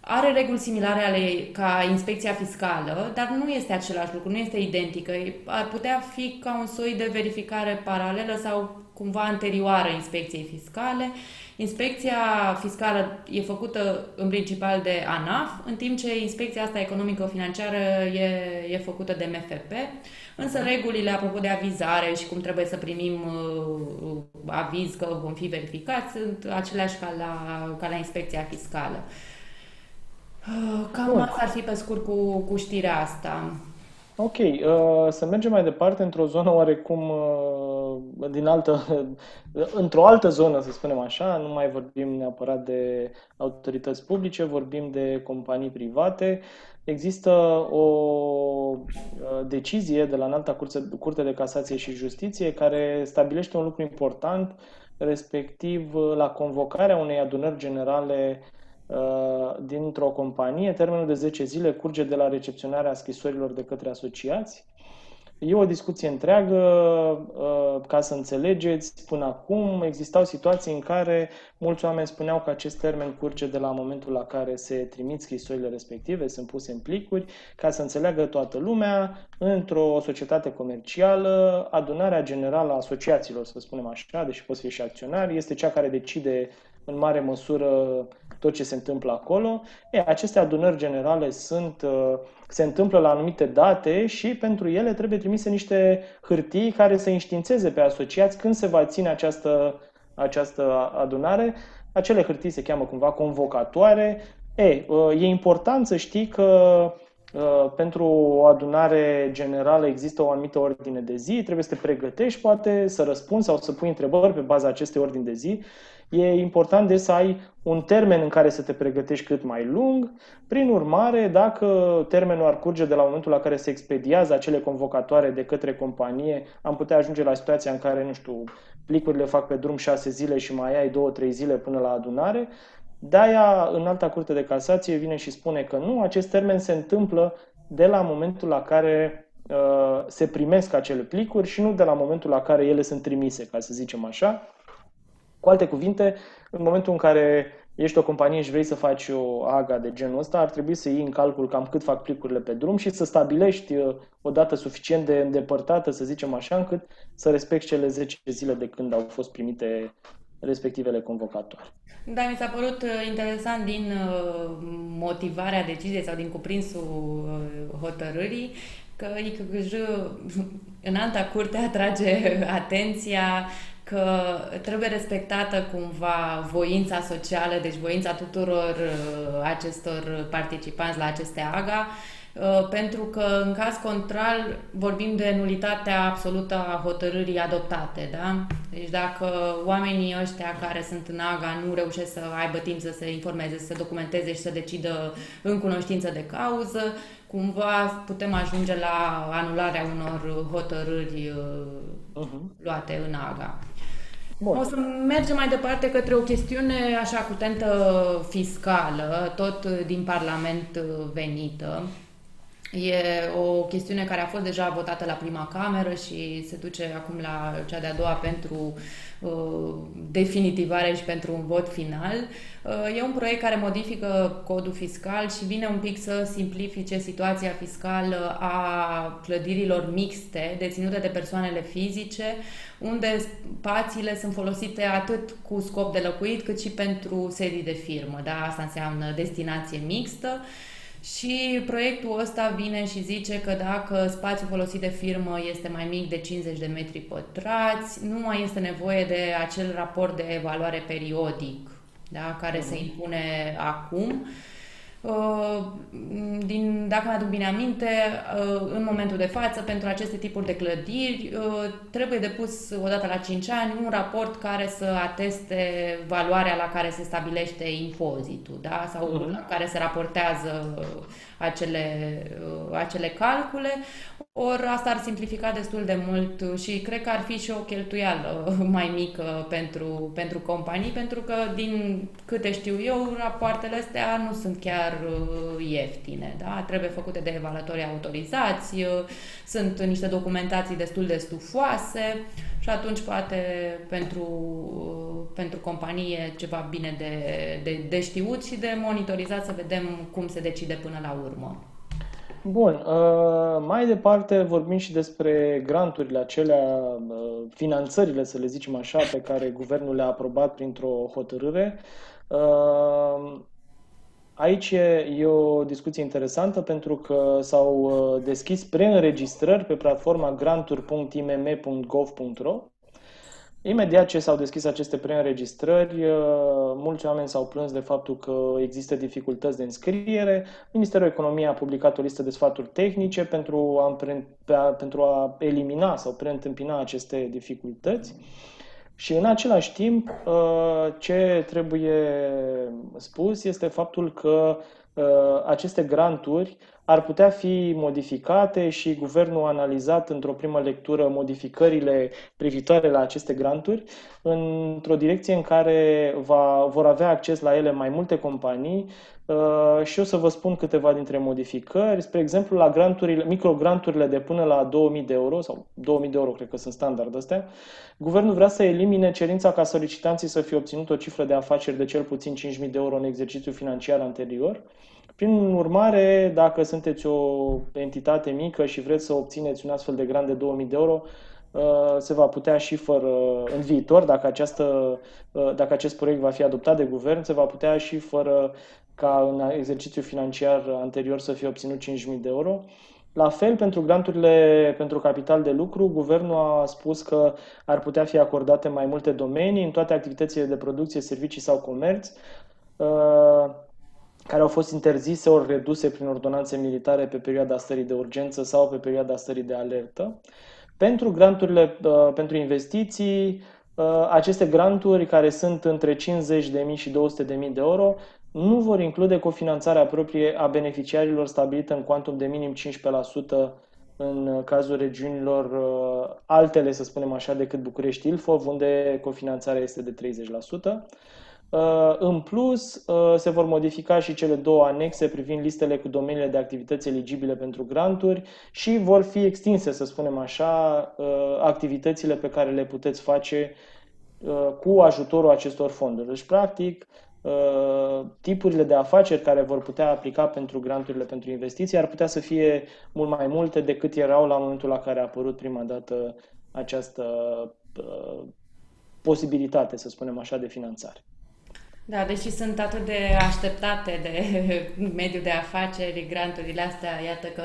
are reguli similare ale, ca inspecția fiscală, dar nu este același lucru, nu este identică. Ar putea fi ca un soi de verificare paralelă sau cumva anterioară inspecției fiscale. Inspecția fiscală e făcută în principal de ANAF, în timp ce inspecția asta economică-financiară e, e făcută de MFP. Însă regulile, apropo de avizare și cum trebuie să primim uh, aviz că vom fi verificați, sunt aceleași ca la, ca la inspecția fiscală. Uh, cam Bun. asta ar fi pe scurt cu, cu știrea asta. Ok, uh, să mergem mai departe într-o zonă oarecum uh, din altă, [LAUGHS] într-o altă zonă, să spunem așa, nu mai vorbim neapărat de autorități publice, vorbim de companii private. Există o uh, decizie de la înalta curte, curte de casație și justiție care stabilește un lucru important, respectiv uh, la convocarea unei adunări generale Uh, dintr-o companie, termenul de 10 zile curge de la recepționarea scrisorilor de către asociați. E o discuție întreagă, uh, ca să înțelegeți, până acum existau situații în care mulți oameni spuneau că acest termen curge de la momentul la care se trimit scrisorile respective, sunt puse în plicuri, ca să înțeleagă toată lumea, într-o societate comercială, adunarea generală a asociațiilor, să spunem așa, deși poți fi și acționari, este cea care decide în mare măsură tot ce se întâmplă acolo. E, aceste adunări generale sunt, uh, se întâmplă la anumite date și pentru ele trebuie trimise niște hârtii care să înștiințeze pe asociați când se va ține această, această adunare. Acele hârtii se cheamă cumva convocatoare. E, uh, e important să știi că uh, pentru o adunare generală există o anumită ordine de zi, trebuie să te pregătești, poate să răspunzi sau să pui întrebări pe baza acestei ordini de zi e important de să ai un termen în care să te pregătești cât mai lung. Prin urmare, dacă termenul ar curge de la momentul la care se expediază acele convocatoare de către companie, am putea ajunge la situația în care, nu știu, plicurile fac pe drum șase zile și mai ai două, trei zile până la adunare. De-aia, în alta curte de casație vine și spune că nu, acest termen se întâmplă de la momentul la care uh, se primesc acele plicuri și nu de la momentul la care ele sunt trimise, ca să zicem așa. Cu alte cuvinte, în momentul în care ești o companie și vrei să faci o AGA de genul ăsta, ar trebui să iei în calcul cam cât fac plicurile pe drum și să stabilești uh, o dată suficient de îndepărtată, să zicem așa, încât să respecti cele 10 zile de când au fost primite respectivele convocatoare. Da, mi s-a părut uh, interesant din uh, motivarea deciziei sau din cuprinsul hotărârii că ICGJ în alta curte atrage [LAUGHS] atenția că trebuie respectată cumva voința socială, deci voința tuturor uh, acestor participanți la aceste AGA, uh, pentru că în caz contrar vorbim de nulitatea absolută a hotărârii adoptate, da? Deci dacă oamenii ăștia care sunt în AGA nu reușesc să aibă timp să se informeze, să se documenteze și să decidă în cunoștință de cauză, cumva putem ajunge la anularea unor hotărâri uh-huh. luate în AGA. Bun. O să mergem mai departe către o chestiune așa cu tentă fiscală, tot din Parlament venită. E o chestiune care a fost deja votată la prima cameră și se duce acum la cea de-a doua pentru uh, definitivare și pentru un vot final. Uh, e un proiect care modifică codul fiscal și vine un pic să simplifice situația fiscală a clădirilor mixte deținute de persoanele fizice, unde spațiile sunt folosite atât cu scop de locuit cât și pentru sedii de firmă. Da? Asta înseamnă destinație mixtă. Și proiectul ăsta vine și zice că dacă spațiul folosit de firmă este mai mic de 50 de metri pătrați, nu mai este nevoie de acel raport de evaluare periodic da, care se impune acum. Uh, din, dacă mi-aduc bine aminte, uh, în momentul de față, pentru aceste tipuri de clădiri, uh, trebuie depus odată la 5 ani un raport care să ateste valoarea la care se stabilește impozitul, da? sau uh-huh. care se raportează acele, acele calcule. Ori asta ar simplifica destul de mult și cred că ar fi și o cheltuială mai mică pentru, pentru companii, pentru că, din câte știu eu, rapoartele astea nu sunt chiar uh, ieftine. Da? Trebuie făcute de evaluatori autorizați, uh, sunt niște documentații destul de stufoase și atunci poate pentru, uh, pentru companie ceva bine de, de, de știut și de monitorizat să vedem cum se decide până la urmă. Bun, uh, mai departe vorbim și despre granturile acelea, uh, finanțările, să le zicem așa, pe care guvernul le-a aprobat printr-o hotărâre. Uh, aici e o discuție interesantă pentru că s-au deschis preînregistrări pe platforma granturi.imm.gov.ro Imediat ce s-au deschis aceste preînregistrări, uh, mulți oameni s-au plâns de faptul că există dificultăți de înscriere. Ministerul Economiei a publicat o listă de sfaturi tehnice pentru a, pentru a elimina sau preîntâmpina aceste dificultăți. Și în același timp, uh, ce trebuie spus este faptul că uh, aceste granturi ar putea fi modificate și guvernul a analizat într-o primă lectură modificările privitoare la aceste granturi într-o direcție în care va, vor avea acces la ele mai multe companii uh, și o să vă spun câteva dintre modificări. Spre exemplu, la granturile, microgranturile de până la 2000 de euro sau 2000 de euro, cred că sunt standard astea, guvernul vrea să elimine cerința ca solicitanții să fie obținut o cifră de afaceri de cel puțin 5000 de euro în exercițiul financiar anterior prin urmare, dacă sunteți o entitate mică și vreți să obțineți un astfel de grant de 2000 de euro, uh, se va putea și fără, în viitor, dacă, această, uh, dacă acest proiect va fi adoptat de guvern, se va putea și fără ca în exercițiul financiar anterior să fie obținut 5.000 de euro. La fel, pentru granturile pentru capital de lucru, guvernul a spus că ar putea fi acordate mai multe domenii în toate activitățile de producție, servicii sau comerț. Uh, care au fost interzise ori reduse prin ordonanțe militare pe perioada stării de urgență sau pe perioada stării de alertă. Pentru granturile uh, pentru investiții, uh, aceste granturi care sunt între 50.000 și 200.000 de euro nu vor include cofinanțarea proprie a beneficiarilor stabilită în cuantum de minim 15% în cazul regiunilor uh, altele, să spunem așa, decât București-Ilfov, unde cofinanțarea este de 30%. Uh, în plus, uh, se vor modifica și cele două anexe privind listele cu domeniile de activități eligibile pentru granturi și vor fi extinse, să spunem așa, uh, activitățile pe care le puteți face cu ajutorul acestor fonduri. Deci, practic, tipurile de afaceri care vor putea aplica pentru granturile pentru investiții ar putea să fie mult mai multe decât erau la momentul la care a apărut prima dată această posibilitate, să spunem așa, de finanțare. Da, deși sunt atât de așteptate de [LAUGHS] mediul de afaceri, granturile astea, iată că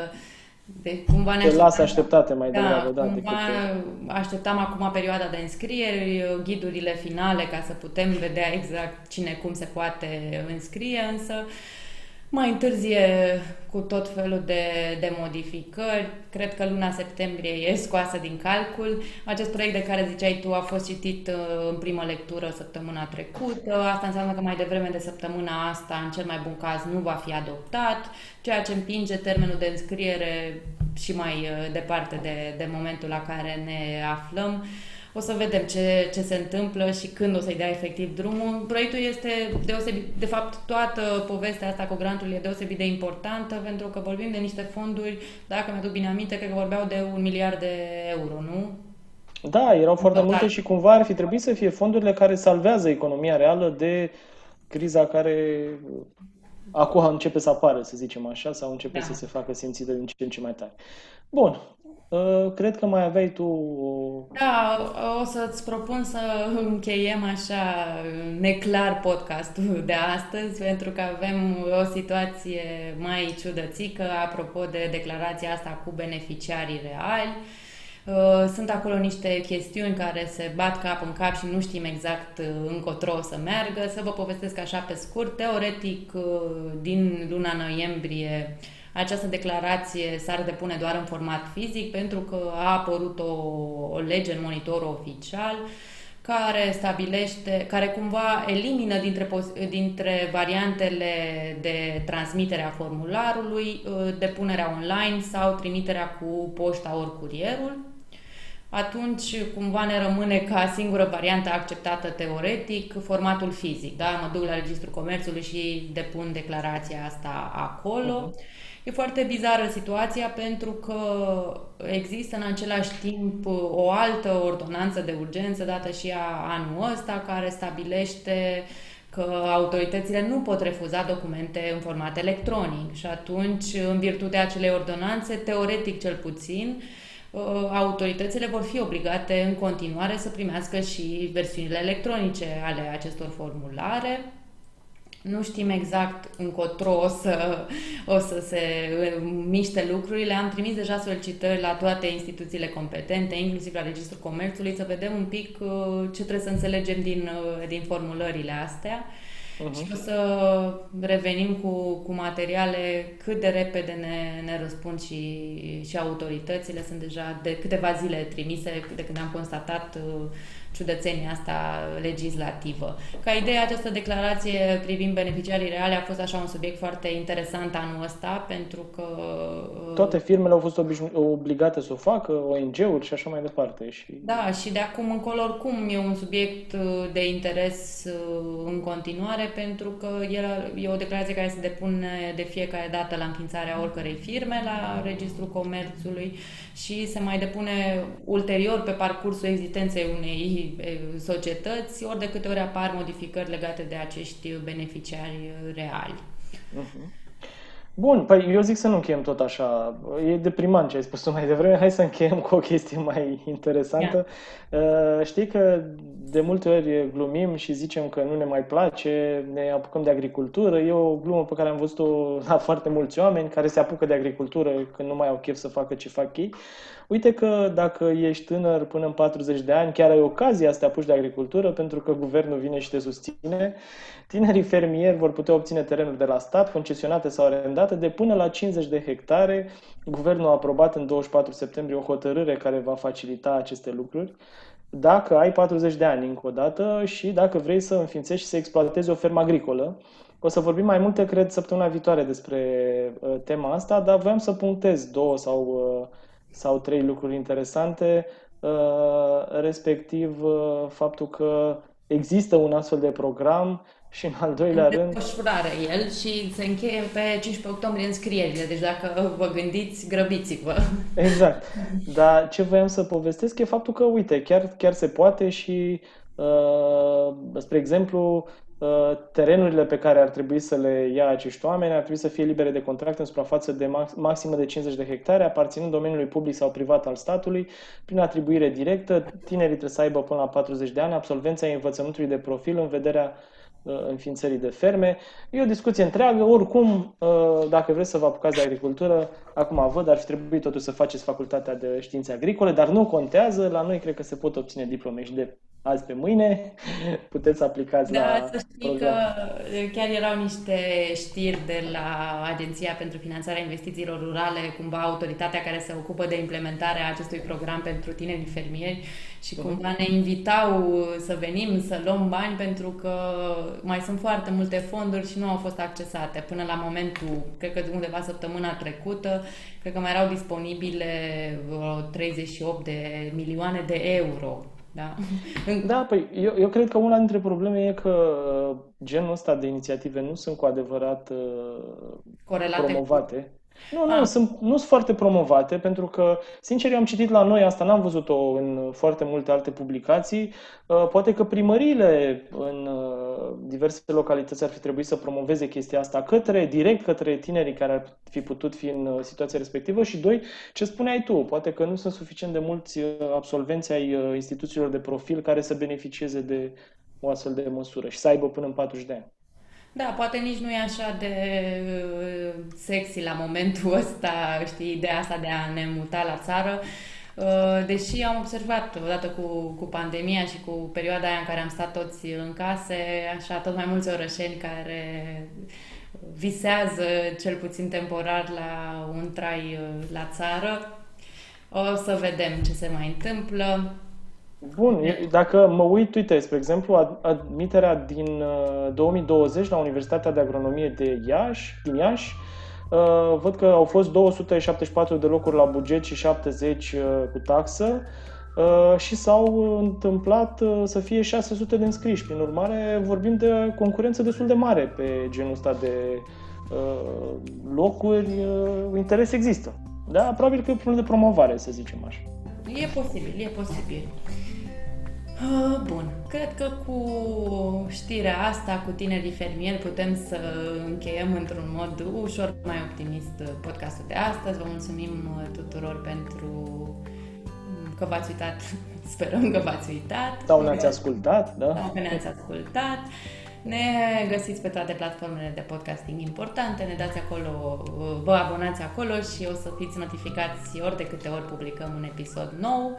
de, cumva ne Te lasă așteptate mai da, degrabă, da. Cumva decât... așteptam acum perioada de înscrieri, ghidurile finale ca să putem vedea exact cine cum se poate înscrie, însă uh, mai întârzie cu tot felul de, de modificări. Cred că luna septembrie e scoasă din calcul. Acest proiect de care ziceai tu a fost citit uh, în primă lectură săptămâna trecută. Asta înseamnă că mai devreme de săptămâna asta, în cel mai bun caz, nu va fi adoptat, ceea ce împinge termenul de înscriere și mai uh, departe de, de momentul la care ne aflăm o să vedem ce, ce se întâmplă și când o să-i dea efectiv drumul. Proiectul este deosebit, de fapt, toată povestea asta cu grantul e deosebit de importantă pentru că vorbim de niște fonduri, dacă mi-aduc bine aminte, cred că vorbeau de un miliard de euro, nu? Da, erau foarte multe și cumva ar fi trebuit să fie fondurile care salvează economia reală de criza care acum începe să apară, să zicem așa, sau începe da. să se facă simțită din ce în ce mai tare. Bun, Uh, cred că mai aveai tu... Da, o să-ți propun să încheiem așa neclar podcastul de astăzi, pentru că avem o situație mai ciudățică apropo de declarația asta cu beneficiarii reali. Uh, sunt acolo niște chestiuni care se bat cap în cap și nu știm exact uh, încotro o să meargă. Să vă povestesc așa pe scurt. Teoretic, din luna noiembrie, această declarație s-ar depune doar în format fizic pentru că a apărut o, o lege în monitorul oficial care stabilește, care cumva elimină dintre, dintre variantele de transmitere a formularului uh, depunerea online sau trimiterea cu poșta ori curierul. Atunci, cumva ne rămâne ca singură variantă acceptată teoretic formatul fizic. Da? Mă duc la Registrul Comerțului și depun declarația asta acolo. Uh-huh. E foarte bizară situația pentru că există în același timp o altă ordonanță de urgență dată și a anul ăsta care stabilește că autoritățile nu pot refuza documente în format electronic. Și atunci, în virtutea acelei ordonanțe, teoretic cel puțin, autoritățile vor fi obligate în continuare să primească și versiunile electronice ale acestor formulare nu știm exact încotro o să, o să se miște lucrurile. Am trimis deja solicitări la toate instituțiile competente, inclusiv la Registrul Comerțului, să vedem un pic uh, ce trebuie să înțelegem din, uh, din formulările astea. Uh-huh. Și o să revenim cu, cu materiale cât de repede ne, ne răspund și, și autoritățile. Sunt deja de câteva zile trimise de când am constatat uh, ciudățenia asta legislativă. Ca idee, această declarație privind beneficiarii reale a fost așa un subiect foarte interesant anul ăsta, pentru că... Uh, Toate firmele au fost obligate să o facă, ONG-uri și așa mai departe. Și... Da, și de acum încolo oricum e un subiect uh, de interes uh, în continuare, pentru că e o declarație care se depune de fiecare dată la înființarea oricărei firme la Registrul Comerțului și se mai depune ulterior pe parcursul existenței unei societăți, ori de câte ori apar modificări legate de acești beneficiari reali. Uh-huh. Bun, păi eu zic să nu încheiem tot așa. E deprimant ce ai spus mai devreme. Hai să încheiem cu o chestie mai interesantă. Yeah. Uh, știi că de multe ori glumim și zicem că nu ne mai place, ne apucăm de agricultură. E o glumă pe care am văzut-o la foarte mulți oameni care se apucă de agricultură când nu mai au chef să facă ce fac ei. Uite că dacă ești tânăr până în 40 de ani, chiar ai ocazia să te apuci de agricultură pentru că guvernul vine și te susține. Tinerii fermieri vor putea obține terenuri de la stat, concesionate sau arendate, de până la 50 de hectare. Guvernul a aprobat în 24 septembrie o hotărâre care va facilita aceste lucruri. Dacă ai 40 de ani încă o dată și dacă vrei să înființești și să exploatezi o fermă agricolă, o să vorbim mai multe, cred, săptămâna viitoare despre uh, tema asta, dar voiam să punctez două sau uh, sau trei lucruri interesante, uh, respectiv uh, faptul că există un astfel de program [LAUGHS] și în al doilea de rând... desfășurare el și se încheie pe 15 octombrie înscrierile, deci dacă vă gândiți, grăbiți-vă. Exact. Dar ce voiam să povestesc e faptul că, uite, chiar, chiar se poate și, uh, spre exemplu, Uh, terenurile pe care ar trebui să le ia acești oameni ar trebui să fie libere de contract în suprafață de max, maximă de 50 de hectare, aparținând domeniului public sau privat al statului, prin atribuire directă. Tinerii trebuie să aibă până la 40 de ani absolvența învățământului de profil în vederea uh, înființării de ferme. E o discuție întreagă. Oricum, uh, dacă vreți să vă apucați de agricultură, acum văd, ar fi trebuit totuși să faceți facultatea de științe agricole, dar nu contează. La noi cred că se pot obține diplome și de azi pe mâine, puteți aplicați da, la să știi program. că chiar erau niște știri de la Agenția pentru Finanțarea Investițiilor Rurale, cumva autoritatea care se ocupă de implementarea acestui program pentru tineri fermieri și mhm. cumva ne invitau să venim, să luăm bani pentru că mai sunt foarte multe fonduri și nu au fost accesate. Până la momentul, cred că undeva săptămâna trecută, cred că mai erau disponibile 38 de milioane de euro da. [LAUGHS] da, păi eu, eu cred că una dintre probleme e că uh, genul ăsta de inițiative nu sunt cu adevărat uh, Corelate promovate. Cu nu, nu, ah. sunt, nu sunt foarte promovate, pentru că, sincer, eu am citit la noi, asta n-am văzut-o în foarte multe alte publicații. Uh, poate că primăriile în uh, diverse localități ar fi trebuit să promoveze chestia asta către, direct către tinerii care ar fi putut fi în uh, situația respectivă și, doi, ce spuneai tu, poate că nu sunt suficient de mulți absolvenți ai instituțiilor de profil care să beneficieze de o astfel de măsură și să aibă până în 40 de ani. Da, poate nici nu e așa de uh, sexy la momentul ăsta, știi, ideea asta de a ne muta la țară. Uh, deși am observat odată cu, cu pandemia și cu perioada aia în care am stat toți în case, așa tot mai mulți orășeni care visează cel puțin temporar la un trai uh, la țară. O să vedem ce se mai întâmplă. Bun, dacă mă uit, uite, spre exemplu, admiterea din 2020 la Universitatea de Agronomie de Iași, din Iași, văd că au fost 274 de locuri la buget și 70 cu taxă și s-au întâmplat să fie 600 de înscriși. Prin urmare, vorbim de concurență destul de mare pe genul ăsta de locuri. Interes există. Da, probabil că e un de promovare, să zicem așa. E posibil, e posibil. Uh, bun, cred că cu știrea asta, cu tinerii fermieri, putem să încheiem într-un mod ușor mai optimist podcastul de astăzi. Vă mulțumim uh, tuturor pentru mm, că v-ați uitat. [LAUGHS] Sperăm că v-ați uitat. Sau ne-ați ascultat, da? Sau că ne-ați ascultat. Ne găsiți pe toate platformele de podcasting importante, ne dați acolo, uh, vă abonați acolo și o să fiți notificați ori de câte ori publicăm un episod nou.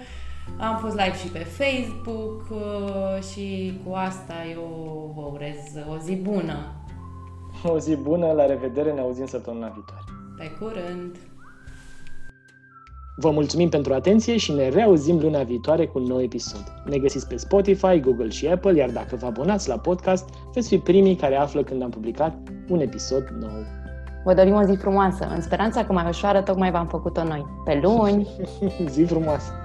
Am fost live și pe Facebook uh, și cu asta eu vă urez o zi bună. O zi bună, la revedere, ne auzim săptămâna viitoare. Pe curând! Vă mulțumim pentru atenție și ne reauzim luna viitoare cu un nou episod. Ne găsiți pe Spotify, Google și Apple, iar dacă vă abonați la podcast, veți fi primii care află când am publicat un episod nou. Vă dorim o zi frumoasă, în speranța că mai ușoară tocmai v-am făcut-o noi. Pe luni! [LAUGHS] zi frumoasă!